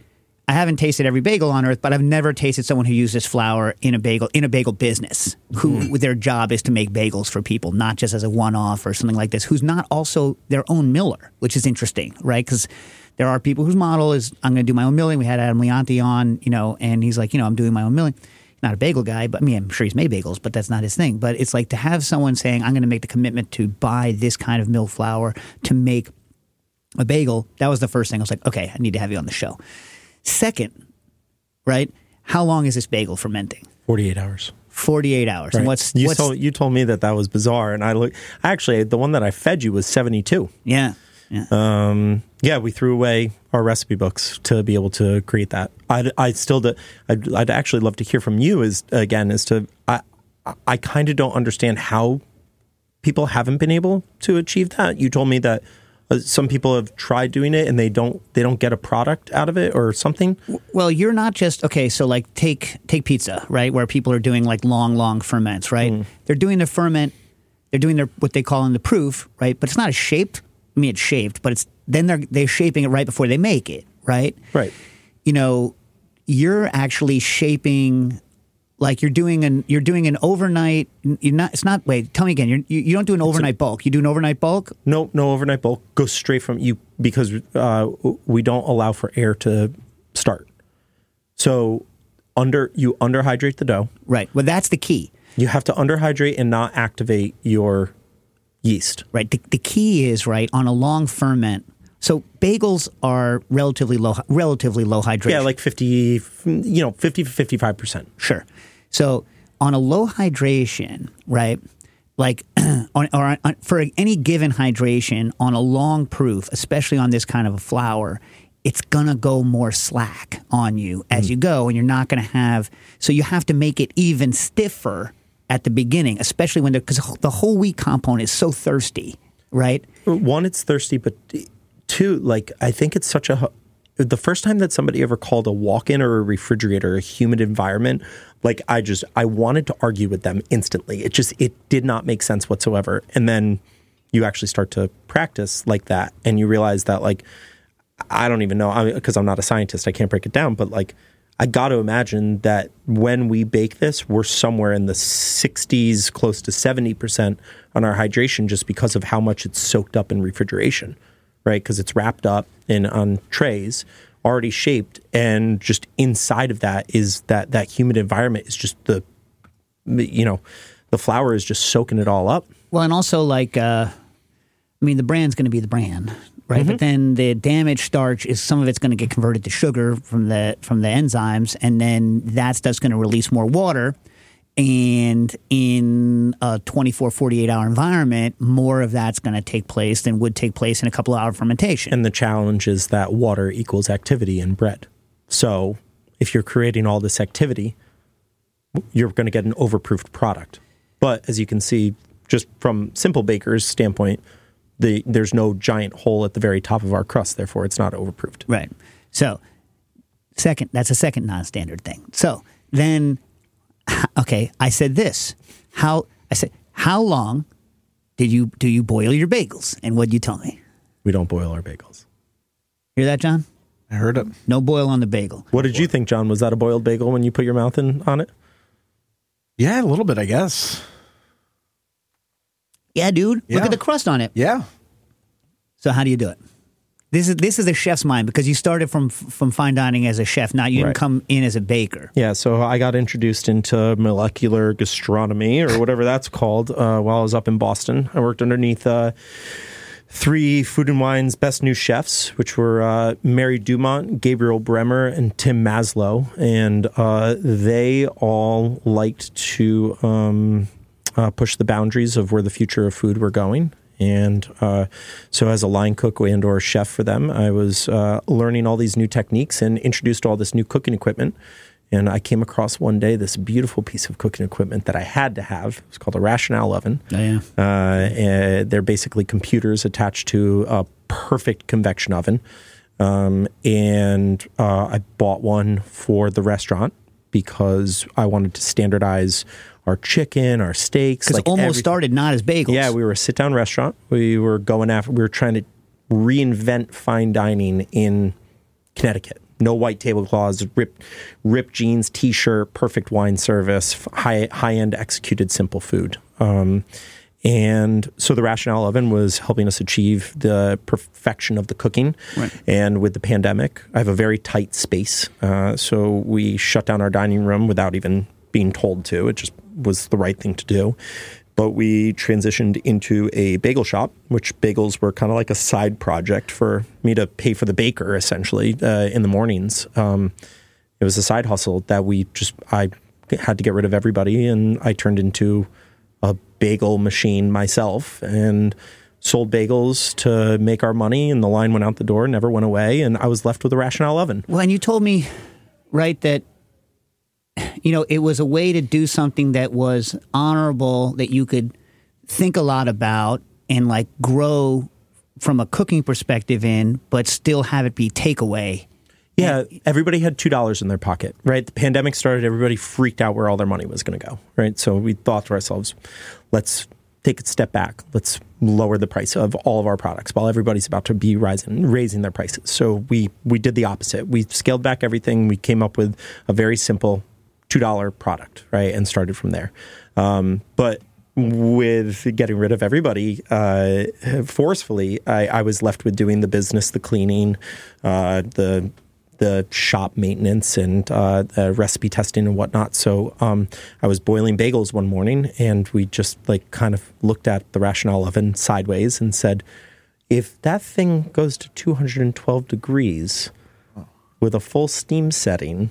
I haven't tasted every bagel on earth, but I've never tasted someone who uses flour in a bagel in a bagel business who hmm. their job is to make bagels for people, not just as a one-off or something like this. Who's not also their own miller, which is interesting, right? Because there are people whose model is I'm going to do my own milling. We had Adam Leonti on, you know, and he's like, you know, I'm doing my own milling. Not a bagel guy, but I mean, I'm sure he's made bagels, but that's not his thing. But it's like to have someone saying, I'm going to make the commitment to buy this kind of mill flour to make a bagel, that was the first thing. I was like, okay, I need to have you on the show. Second, right? How long is this bagel fermenting? Forty eight hours. 48 hours. And what's, you what's told you told me that that was bizarre, and I look actually the one that I fed you was seventy two. yeah. Yeah. Um, yeah, we threw away our recipe books to be able to create that. I'd, I still, do, I'd, I'd actually love to hear from you. Is again, as to I, I kind of don't understand how people haven't been able to achieve that. You told me that some people have tried doing it and they don't, they don't get a product out of it or something. Well, you're not just okay. So, like, take take pizza, right? Where people are doing like long, long ferments, right? Mm. They're doing the ferment. They're doing their what they call in the proof, right? But it's not a shaped. I mean, it's shaped, but it's then they're they're shaping it right before they make it, right? Right. You know, you're actually shaping. Like you're doing an you're doing an overnight. You're not. It's not. Wait. Tell me again. You're, you you don't do an overnight bulk. You do an overnight bulk. No, no overnight bulk. Go straight from you because uh, we don't allow for air to start. So under you underhydrate the dough. Right. Well, that's the key. You have to underhydrate and not activate your yeast. right? The, the key is right on a long ferment. So bagels are relatively low, relatively low hydration. Yeah, like 50, you know, 50 to 55%. sure. So on a low hydration, right? Like on, or on, for any given hydration on a long proof, especially on this kind of a flour, it's gonna go more slack on you as mm. you go, and you're not gonna have. So you have to make it even stiffer at the beginning, especially when because the whole wheat component is so thirsty, right? One, it's thirsty, but two, like, I think it's such a. The first time that somebody ever called a walk in or a refrigerator a humid environment, like, I just, I wanted to argue with them instantly. It just, it did not make sense whatsoever. And then you actually start to practice like that and you realize that, like, I don't even know because I'm not a scientist. I can't break it down, but like I got to imagine that when we bake this, we're somewhere in the 60s, close to 70% on our hydration just because of how much it's soaked up in refrigeration, right? Because it's wrapped up in on trays already shaped and just inside of that is that that humid environment is just the you know the flour is just soaking it all up Well, and also like, uh, I mean, the bran's going to be the bran, right? But then the damaged starch is some of it's going to get converted to sugar from the from the enzymes, and then that's that's going to release more water. And in a 24, 48 hour environment, more of that's going to take place than would take place in a couple hour fermentation. And the challenge is that water equals activity in bread. So if you're creating all this activity, you're going to get an overproofed product. But as you can see, just from Simple Baker's standpoint, the, there's no giant hole at the very top of our crust. Therefore, it's not overproofed. Right. So, second, that's a second non-standard thing. So then, okay, I said this. How I said, how long did you do you boil your bagels? And what would you tell me? We don't boil our bagels. Hear that, John? I heard it. No boil on the bagel. What did you think, John? Was that a boiled bagel when you put your mouth in on it? Yeah, a little bit, I guess. Yeah, dude. Look at the crust on it. Yeah. So how do you do it? This is this is a chef's mind because you started from from fine dining as a chef, not you didn't Right. come in as a baker. Yeah, so I got introduced into molecular gastronomy or whatever that's called uh, while I was up in Boston. I worked underneath uh, three Food and Wine's best new chefs, which were uh, Mary Dumont, Gabriel Bremer, and Tim Maslow. And uh, they all liked to um, uh, push the boundaries of where the future of food were going. And uh, so, as a line cook and or chef for them, I was uh, learning all these new techniques and introduced all this new cooking equipment. And I came across one day this beautiful piece of cooking equipment that I had to have. It's called a Rational oven. Oh, yeah. Uh, uh, they're basically computers attached to a perfect convection oven. Um, and uh, I bought one for the restaurant because I wanted to standardize our chicken, our steaks. Because like almost everything. started not as bagels. Yeah, we were a sit down restaurant. We were going after, we were trying to reinvent fine dining in Connecticut. No white tablecloths, ripped, ripped jeans, t shirt, perfect wine service, high, high end executed simple food. Um, and so the rational oven was helping us achieve the perfection of the cooking. Right. And with the pandemic, I have a very tight space. Uh, so we shut down our dining room without even being told to. It just was the right thing to do. But we transitioned into a bagel shop, which bagels were kind of like a side project for me to pay for the baker essentially uh, in the mornings. Um, it was a side hustle that we just, I had to get rid of everybody and I turned into a bagel machine myself and sold bagels to make our money and the line went out the door never went away and i was left with a rational oven Well, and you told me, right, that you know it was a way to do something that was honorable that you could think a lot about and like grow from a cooking perspective in, but still have it be takeaway. yeah everybody had two dollars in their pocket right? The pandemic started everybody freaked out where all their money was going to go right? So we thought to ourselves let's take a step back. Let's lower the price of all of our products while everybody's about to be rising raising their prices. So we we did the opposite. We scaled back everything. We came up with a very simple two dollar product, right, and started from there. Um, but with getting rid of everybody uh, forcefully, I, I was left with doing the business, the cleaning, uh, the the shop maintenance, and uh, uh, recipe testing and whatnot. So um, I was boiling bagels one morning, and we just like kind of looked at the rational oven sideways and said, if that thing goes to 212 degrees with a full steam setting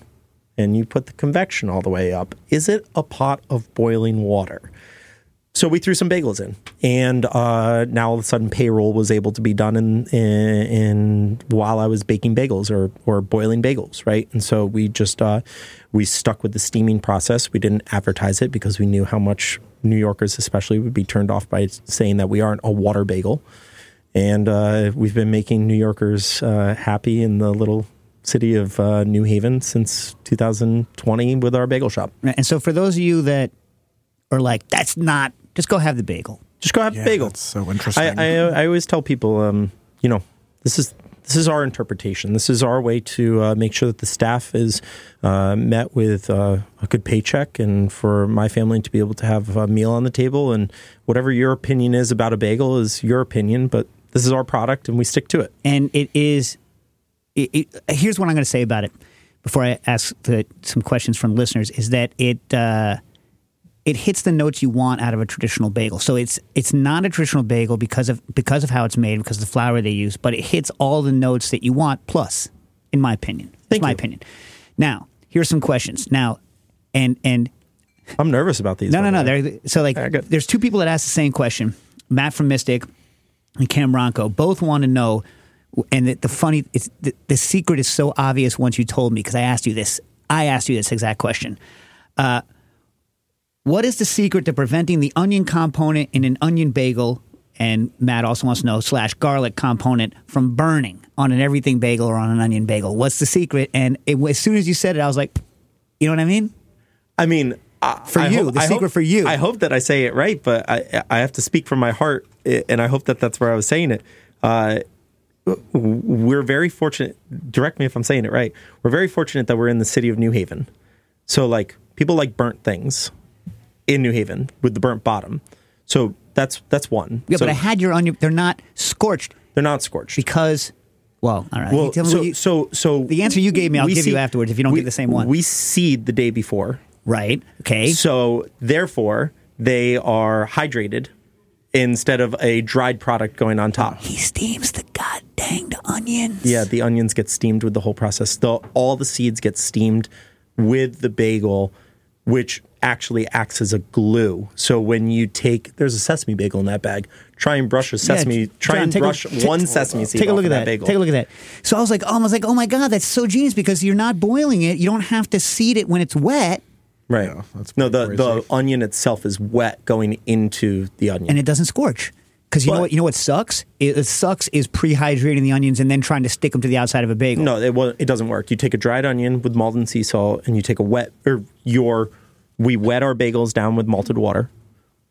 and you put the convection all the way up, is it a pot of boiling water? So we threw some bagels in, and uh, now all of a sudden payroll was able to be done in, in, in while I was baking bagels or or boiling bagels, right? And so we just uh, we stuck with the steaming process. We didn't advertise it because we knew how much New Yorkers, especially, would be turned off by saying that we aren't a water bagel. And uh, we've been making New Yorkers uh, happy in the little city of uh, New Haven since 2020 with our bagel shop. And so, for those of you that are like, that's not, just go have the bagel. Just go have Yeah, a bagel. that's so interesting. I, I, I always tell people, um, you know, this is this is our interpretation. This is our way to uh, make sure that the staff is uh, met with uh, a good paycheck, and for my family to be able to have a meal on the table. And whatever your opinion is about a bagel is your opinion, but this is our product, and we stick to it. and it is. It, it, here's what I'm going to say about it before I ask the, some questions from listeners: is that it uh, it hits the notes you want out of a traditional bagel. So it's it's not a traditional bagel because of because of how it's made, because of the flour they use, but it hits all the notes that you want. Plus, in my opinion, That's Thank my you. opinion. Now, here's some questions. Now, and and I'm nervous about these. no, no, no. way. They're, so like, good. there's two people that asked the same question. Matt from Mystic and Cam Ronco both want to know. And the, the funny, it's, the, the secret is so obvious once you told me because I asked you this. I asked you this exact question. Uh, what is the secret to preventing the onion component in an onion bagel? And Matt also wants to know slash garlic component from burning on an everything bagel or on an onion bagel. What's the secret? And it, as soon as you said it, I was like, you know what I mean? I mean, I, For I you, hope- the I secret hope- for you. I hope that I say it right, but I I have to speak from my heart, eh, and I hope that that's where I was saying it. Uh, we're very fortunate. Direct me if I'm saying it right. We're very fortunate that we're in the city of New Haven. So like people like burnt things in New Haven with the burnt bottom. So that's that's one. Yeah, So but I had your onion. They're not scorched they're not scorched. because Well, all right. Well, so, you- so so The answer you gave me, I'll give you afterwards if you don't we- give the same one. We seed the day before, right. Okay. so therefore they are hydrated instead of a dried product going on top. he steams the god danged onions. Yeah, the onions get steamed with the whole process. The, all the seeds get steamed with the bagel, which actually acts as a glue. So when you take, there's a sesame bagel in that bag. Try and brush a sesame. Yeah, try John, and take a- brush one sesame seed. Take a look at that, that. bagel. Take a look at that. So I was like, oh, I was like, oh my god, that's so genius because you're not boiling it. You don't have to seed it when it's wet, Right. Yeah, that's no, the the onion itself is wet going into the onion. and it doesn't scorch. Because you know what? You know what sucks? It, it sucks is prehydrating the onions and then trying to stick them to the outside of a bagel. No, it wa- it doesn't work. You take a dried onion with malt and sea salt, and you take a wet or your we wet our bagels down with malted water,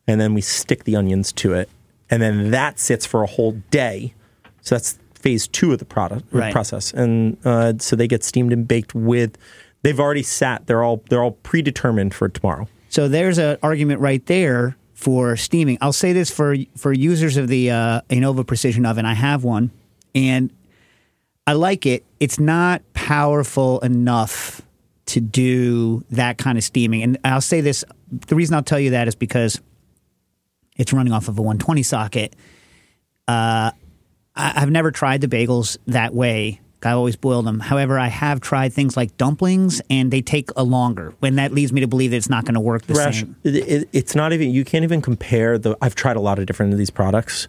and then we stick the onions to it, and then that sits for a whole day. So that's phase two of the product Right. process, and uh, so they get steamed and baked with. They've already sat. They're all they're all predetermined for tomorrow. So there's an argument right there for steaming. I'll say this for for users of the uh, Anova Precision Oven. I have one, and I like it. It's not powerful enough to do that kind of steaming. And I'll say this: the reason I'll tell you that is because it's running off of a 120 socket. Uh, I, I've never tried the bagels that way. I always boil them. However, I have tried things like dumplings, and they take a longer. And that leads me to believe that it's not going to work the Rash, same. it, it, it's not even. You can't even compare the. I've tried a lot of different of these products.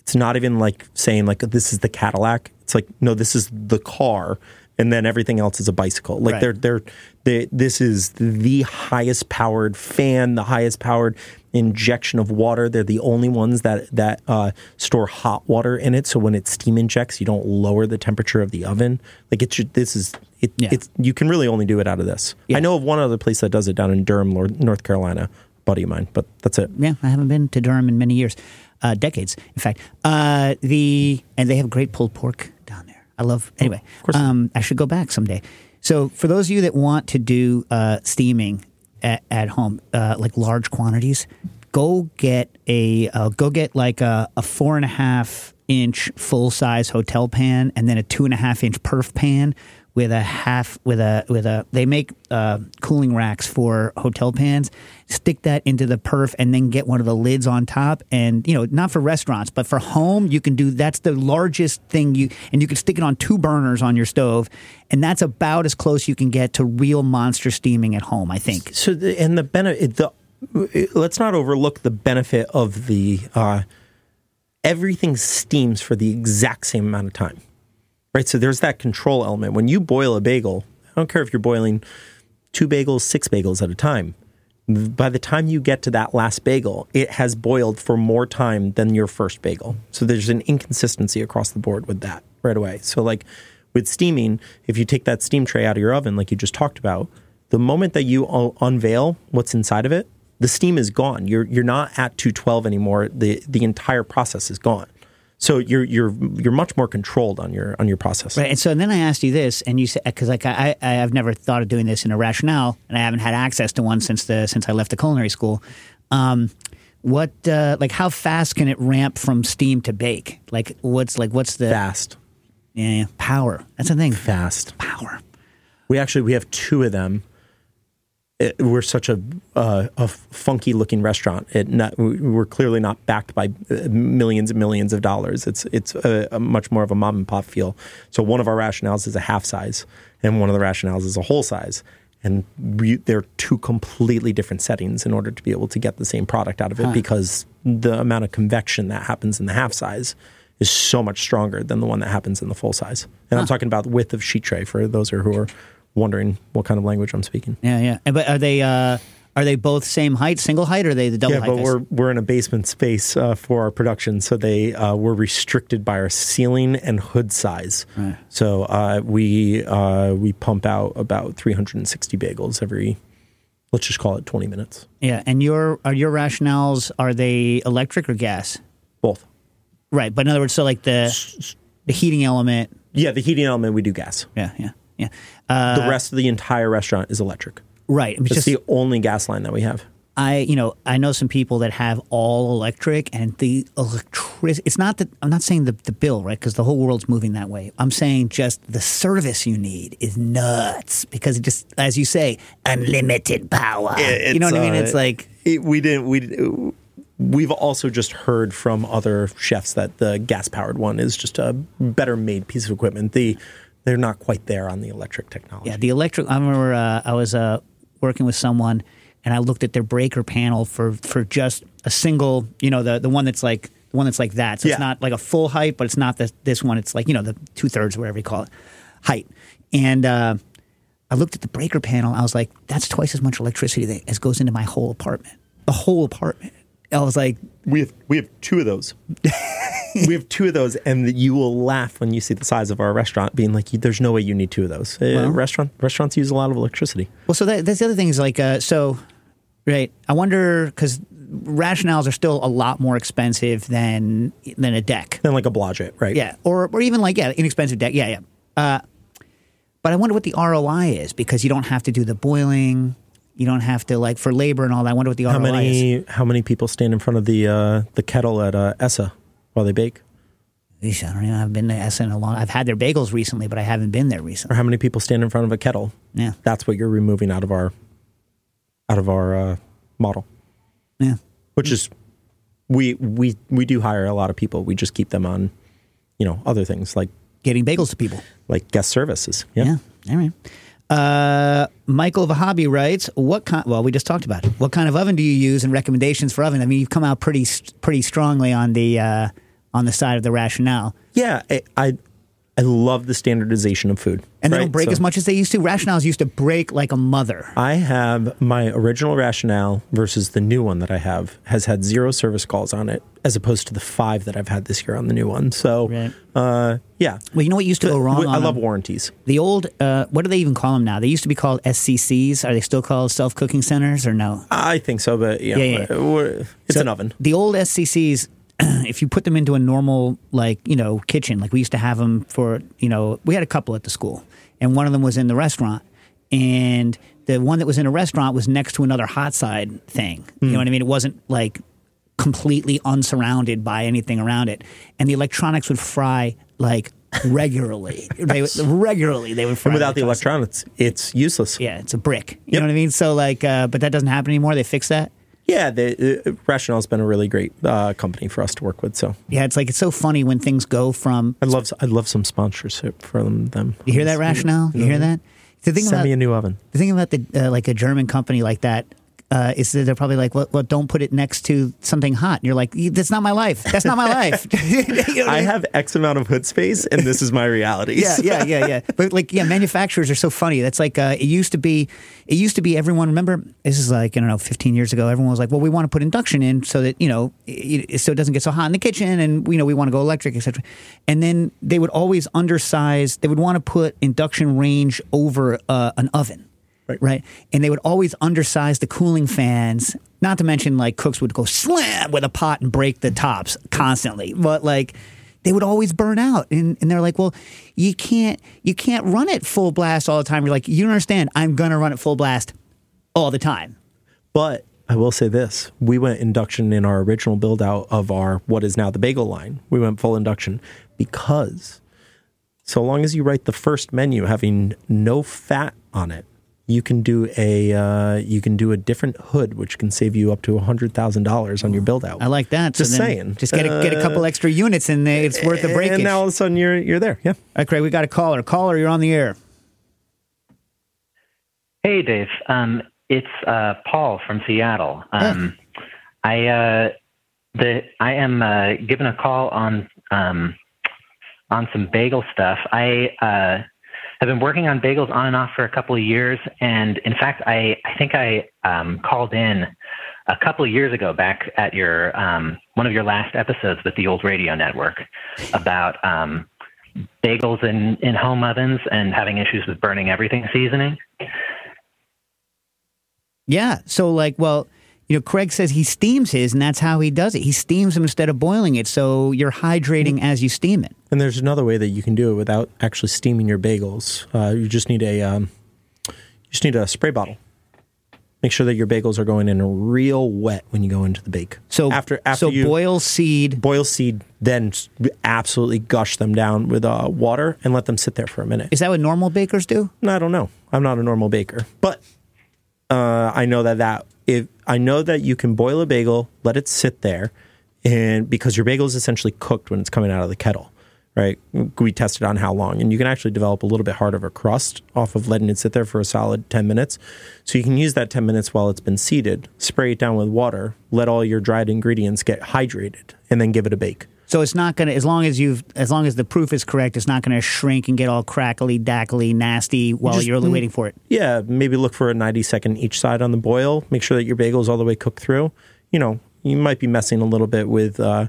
It's not even like saying like this is the Cadillac. It's like no, this is the car, and then everything else is a bicycle. Like Right. they're they're they, this is the highest powered fan, the highest powered injection of water. They're the only ones that that uh, store hot water in it. So when it steam injects, you don't lower the temperature of the oven. Like it's this is it, Yeah. it's you can really only do it out of this. Yeah. I know of one other place that does it down in Durham, North Carolina, buddy of mine, but that's it. Yeah, I haven't been to Durham in many years, uh, decades, in fact. Uh, the and they have great pulled pork down there. I love. Anyway, course. um, I should go back someday. So for those of you that want to do uh, steaming at, at home, uh, like large quantities, go get a uh, go get like a, a four and a half inch full size hotel pan, and then a two and a half inch perf pan with a half with a with a they make uh, cooling racks for hotel pans. Stick that into the perf and then get one of the lids on top. And you know not for restaurants but for home you can do that's the largest thing you and you can stick it on two burners on your stove. And that's about as close you can get to real monster steaming at home i think. So the, and the benefit the let's not overlook the benefit of the uh, everything steams for the exact same amount of time, right? So there's that control element. When you boil a bagel, I don't care if you're boiling two bagels, six bagels at a time. By the time you get to that last bagel, it has boiled for more time than your first bagel. So there's an inconsistency across the board with that right away. So like with steaming, if you take that steam tray out of your oven, like you just talked about, the moment that you unveil what's inside of it, the steam is gone. You're you're not at 212 anymore. The the entire process is gone. So you're you're you're much more controlled on your on your process. Right, and so then I asked you this, and you said because like I, I I've never thought of doing this in a rational, and I haven't had access to one since the since I left the culinary school. Um, what uh, like how fast can it ramp from steam to bake? Like what's like what's the Fast, yeah, yeah, power? That's the thing. fast. Power. We actually we have two of them. It, we're such a uh, a funky looking restaurant. It not, we- we're clearly not backed by uh, millions and millions of dollars. It's it's a, a much more of a mom and pop feel. So one of our rationals is a half size, and one of the rationals is a whole size. And we, they're two completely different settings in order to be able to get the same product out of it because the amount of convection that happens in the half size is so much stronger than the one that happens in the full size. And I'm talking about width of sheet tray for those who are wondering what kind of language I'm speaking. Yeah, yeah. And- But are they uh, are they both same height, single height, or are they the double Yeah, height? but guys? we're we're in a basement space uh, for our production, so they uh, we're restricted by our ceiling and hood size. Right. So uh, we uh, we pump out about 360 bagels every. Let's just call it 20 minutes. yeah. And your are your rationals are they electric or gas? Both. Right, but in other words, so like the the heating element. Yeah, the heating element we do gas. Yeah, yeah, yeah. Uh, The rest of the entire restaurant is electric. right. It's just the only gas line that we have. I, you know, I know some people that have all electric, and the electric. It's not that I'm not saying the, the bill, right? Because the whole world's moving that way. I'm saying just the service you need is nuts because it just, as you say, unlimited power. you know what I mean? uh, It's like it, we didn't we we've also just heard from other chefs that the gas powered one is just a better made piece of equipment. The they're not quite there on the electric technology. Yeah, the electric. I remember uh, I was uh, working with someone, and I looked at their breaker panel for for just a single. You know, the the one that's like the one that's like that. So Yeah. it's not like a full height, but it's not the, this one. It's like you know the two thirds, whatever you call it, height. And uh, I looked at the breaker panel. I was like, that's twice as much electricity that as goes into my whole apartment. The whole apartment. I was like, We have we have two of those. we have two of those, and you will laugh when you see the size of our restaurant, being like, "There's no way you need two of those." Uh, restaurant restaurants use a lot of electricity. Well, so that, that's the other thing is like, uh, so, right? I wonder because rationals are still a lot more expensive than than a deck. than like a Blodgett, right? Yeah, or or even like yeah, inexpensive deck. Yeah, yeah. Uh, but I wonder what the ROI is because you don't have to do the boiling. You don't have to like for labor and all that. I wonder what the How ROI is. many how many people stand in front of the uh, the kettle at uh, Essa while they bake? Eesh, I don't know. I've been to Essen a long. I've had their bagels recently, but I haven't been there recently. Or how many people stand in front of a kettle? Yeah, That's what you're removing out of our out of our uh, model, yeah. which is we we we do hire a lot of people. We just keep them on, you know, other things like Getting bagels to people. like guest services. Yeah. Yeah. All right. Uh, Michael Vahabi writes, "What kind? Well, we just talked about it. What kind of oven do you use, and recommendations for oven? I mean, you've come out pretty pretty strongly on the uh, on the side of the rational, Yeah, I, I I love the standardization of food, and they don't break So as much as they used to. Rationals used to break like a mother. I have my original rational versus the new one that I have has had zero service calls on it, as opposed to the five that I've had this year on the new one. So, Right. uh, yeah, Well, you know what used to go wrong? I love them? warranties. the old. Uh, what do they even call them now? They used to be called SCCs. Are they still called self cooking centers or no? I think so, but yeah, Yeah, yeah. it's So an oven. The old SCCs, if you put them into a normal, like, you know, kitchen, like we used to have them for, you know, we had a couple at the school, and one of them was in the restaurant. And the one that was in a restaurant was next to another hot side thing. You know what I mean? It wasn't like completely unsurrounded by anything around it. And the electronics would fry like regularly. they would, regularly they would fry. And without the electronics. electronics, it's useless. Yeah, it's a brick. You Yep. know what I mean? So like, uh, but that doesn't happen anymore. They fix that. Yeah, the, uh, Rational's been a really great uh, company for us to work with. So Yeah, it's like it's so funny when things go from I love I love some sponsorship from them. You hear that rational? You hear that? The thing Send about me a new oven. the thing about the uh, like a German company like that uh, is that they're probably like, well, well, don't put it next to something hot. And you're like, that's not my life. That's not my life. You know I mean? have X amount of hood space, and this is my reality. Yeah, yeah, yeah, yeah. But like, yeah, manufacturers are so funny. That's like uh, it used to be. It used to be everyone. Remember, this is like I don't know, 15 years ago. Everyone was like, well, we want to put induction in so that you know, it, so it doesn't get so hot in the kitchen, and you know, we want to go electric, etc. And then they would always undersize. They would want to put induction range over uh, an oven. Right. Right. And they would always undersize the cooling fans. Not to mention, like, cooks would go slam with a pot and break the tops constantly. But, like, they would always burn out. And, and they're like, well, you can't, you can't run it full blast all the time. You're like, you don't understand. I'm to run it full blast all the time. But I will say this: we went induction in our original build out of our what is now the bagel line. We went full induction because so long as you write the first menu having no fat on it, you can do a uh, you can do a different hood, which can save you up to hundred thousand dollars on your build out. I like that. Just then saying. Just get a, get a couple extra units in there. it's worth the break. And now all of a sudden you're you're there. Yeah. all right, Craig, we got a caller. Caller, you're on the air. Hey, Dave. Um, it's uh, Paul from Seattle. Um, I uh, the I am uh, giving a call on um, on some bagel stuff. I have been working on bagels on and off for a couple of years, and in fact, I I think I um, called in a couple of years ago back at your um, one of your last episodes with the old radio network about um, bagels in in home ovens and having issues with burning everything seasoning. Yeah. So, like, well, you know, Craig says he steams his, and that's how he does it. He steams them instead of boiling it. So you're hydrating as you steam it. And there's another way that you can do it without actually steaming your bagels. Uh, you just need a um, you just need a spray bottle, Make sure that your bagels are going in real wet when you go into the bake. So after after so you boil seed. boil seed, then absolutely gush them down with uh, water and let them sit there for a minute. Is that what normal bakers do? No, I don't know. I'm not a normal baker, but uh, I know that that if I know that you can boil a bagel, let it sit there, and because your bagel is essentially cooked when it's coming out of the kettle, right? We tested on how long, and you can actually develop a little bit harder of a crust off of letting it sit there for a solid ten minutes. So you can use that ten minutes while it's been seeded, spray it down with water, let all your dried ingredients get hydrated, and then give it a bake. So it's not going to, as long as you've, as long as the proof is correct, it's not going to shrink and get all crackly, dackly, nasty while Just- you're waiting for it. yeah, maybe look for a 90 second each side on the boil. Make sure that your bagel is all the way cooked through. You know, you might be messing a little bit with uh,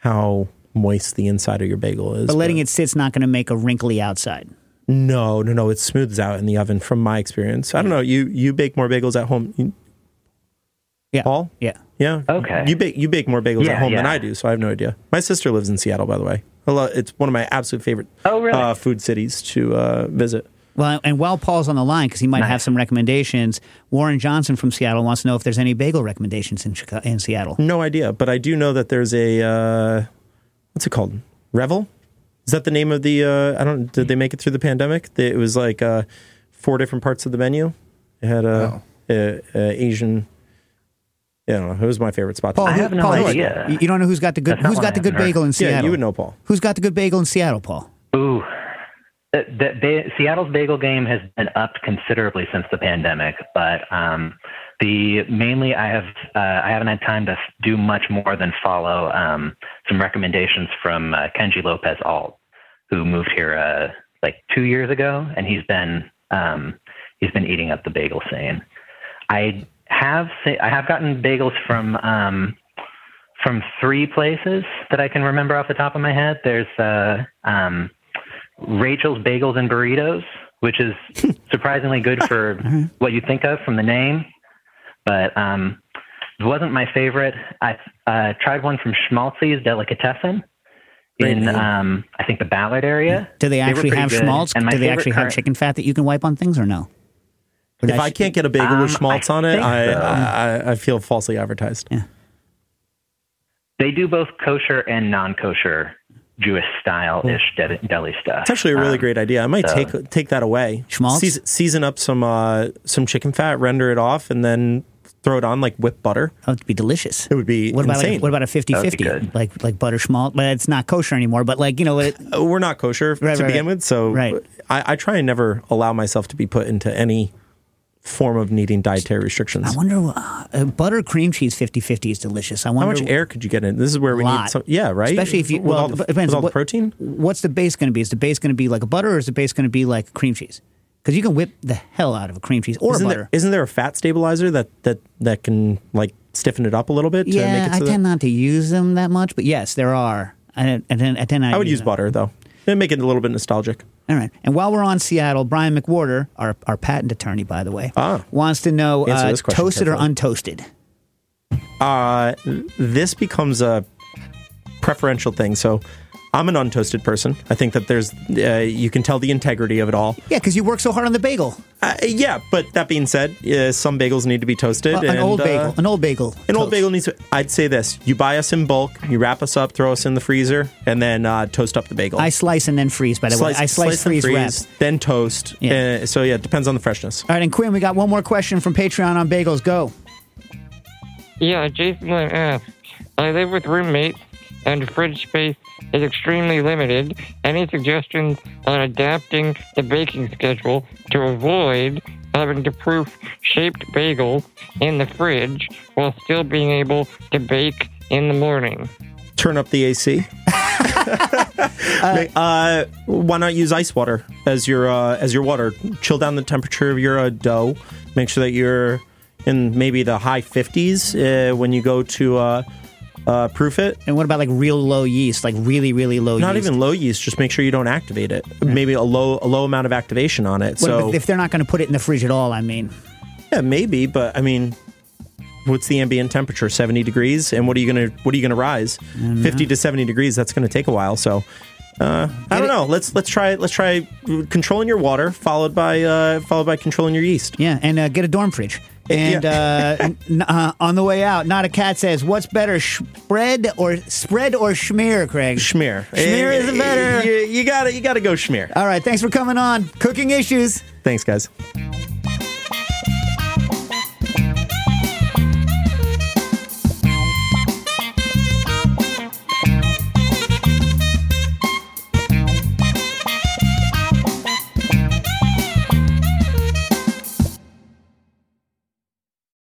how moist the inside of your bagel is. But letting it sit's not going to make a wrinkly outside. No, no, no. It smooths out in the oven from my experience. I don't know. You you bake more bagels at home. You- Yeah. Paul? Yeah. Yeah. Okay. You bake you bake more bagels Yeah, at home than. I do, so I have no idea. My sister lives in Seattle, by the way. Love, it's one of my absolute favorite Oh, really? uh, food cities to uh, visit. Well, and while Paul's on the line, because he might have some recommendations, Warren Johnson from Seattle wants to know if there's any bagel recommendations in Chicago, in Seattle. No idea, but I do know that there's a uh, what's it called? Revel. Is that the name of the? Uh, I don't. Did they make it through the pandemic? They- It was like uh, four different parts of the menu. It had a, a, a Asian. Yeah, I don't know. It was my favorite spot. to Paul. I have no Paul, who- idea. You, you don't know who's got the good That's not who's got the good heard. bagel in Seattle? yeah, you would know, Paul. Who's got the good bagel in Seattle, Paul? Ooh. The, the, ba- Seattle's bagel game has been upped considerably since the pandemic, but um, the mainly I have uh, I haven't had time to do much more than follow um, some recommendations from uh, Kenji Lopez Alt, who moved here uh, like two years ago, and he's been um, he's been eating up the bagel scene. I have I have gotten bagels from um, from three places that I can remember off the top of my head. There's uh, um, Rachel's Bagels and Burritos, which is surprisingly good for what you think of from the name, but um, it wasn't my favorite. I uh, tried one from Schmaltzy's Delicatessen in um, I think the Ballard area. Do they actually pretty have good. schmaltz? Do they actually have current- chicken fat that you can wipe on things or no? Or If that I can't get a bagel Um, with schmaltz I on it, I, so. I I feel falsely advertised. Yeah. They do both kosher and non-kosher Jewish style ish de- deli stuff. It's actually a really Um, great idea. I might so- take take that away. Schmaltz? Season, season up some uh, some chicken fat, render it off, and then throw it on like whipped butter. Oh, it'd be delicious. It would be What about insane. like, what about a 50-50? That would be good. Like like butter schmaltz, but it's not kosher anymore. But like you know, it, Uh, We're not kosher Right, to right, begin right. with, so Right. I, I try and never allow myself to be put into any form of needing dietary restrictions. I wonder uh, butter cream cheese 50-50 is delicious. I wonder How much air could you get in? This is where we need some. Yeah, right. Especially if you with well, all the, it depends all what- the protein. What's the base going to be? Is the base going to be like a butter, or is the base going to be like cream cheese? Because you can whip the hell out of a cream cheese or Isn't butter. there, isn't there a fat stabilizer that that that can like stiffen it up a little bit to yeah, make it I so tend that, not to use them that much, but yes, there are. I, I, tend, I, tend I would to use butter though. It'd make it a little bit nostalgic. All right. And while we're on Seattle, Brian McWhorter, our, our patent attorney, by the way, Ah. wants to know uh, toasted or untoasted? Uh, this becomes a preferential thing. So I'm an untoasted person. I think that there's uh, you can tell the integrity of it all. Yeah, because you work so hard on the bagel. Uh, yeah, but that being said, uh, some bagels need to be toasted. Uh, an and, old uh, bagel. An old bagel. An old bagel needs to. I'd say this: you buy us in bulk, you wrap us up, throw us in the freezer, and then uh, toast up the bagel. I slice and then freeze, by the way. I slice, and freeze, wrap. then toast. Yeah. Uh, so yeah, it depends on the freshness. All right, and Quinn, we got one more question from Patreon on bagels. Go. Yeah, Jason Lynn asks, I live with roommates and fridge space is extremely limited. Any suggestions on adapting the baking schedule to avoid having to proof shaped bagels in the fridge while still being able to bake in the morning? Turn up the AC. uh, why not use ice water as your uh, as your water? Chill down the temperature of your uh, dough. Make sure that you're in maybe the high 50s uh, when you go to uh, proof it. And what about like real low yeast, like really, really low yeast. Not yeast? even low yeast. Just make sure you don't activate it. Maybe a low a low amount of activation on it. What so if, if they're not going to put it in the fridge at all, I mean. yeah, maybe. But I mean, what's the ambient temperature? Seventy degrees. And what are you gonna what are you gonna rise? Fifty to seventy degrees. That's gonna take a while. So. Uh, I don't know. Let's let's try let's try controlling your water, followed by uh, followed by controlling your yeast. Yeah, and uh, get a dorm fridge. And uh, n- uh, on the way out, not a cat says, "What's better, spread or spread or schmear?" Craig. Schmear. Schmear is better. You, you got to You got to go schmear. All right, thanks for coming on. Cooking issues. Thanks, guys.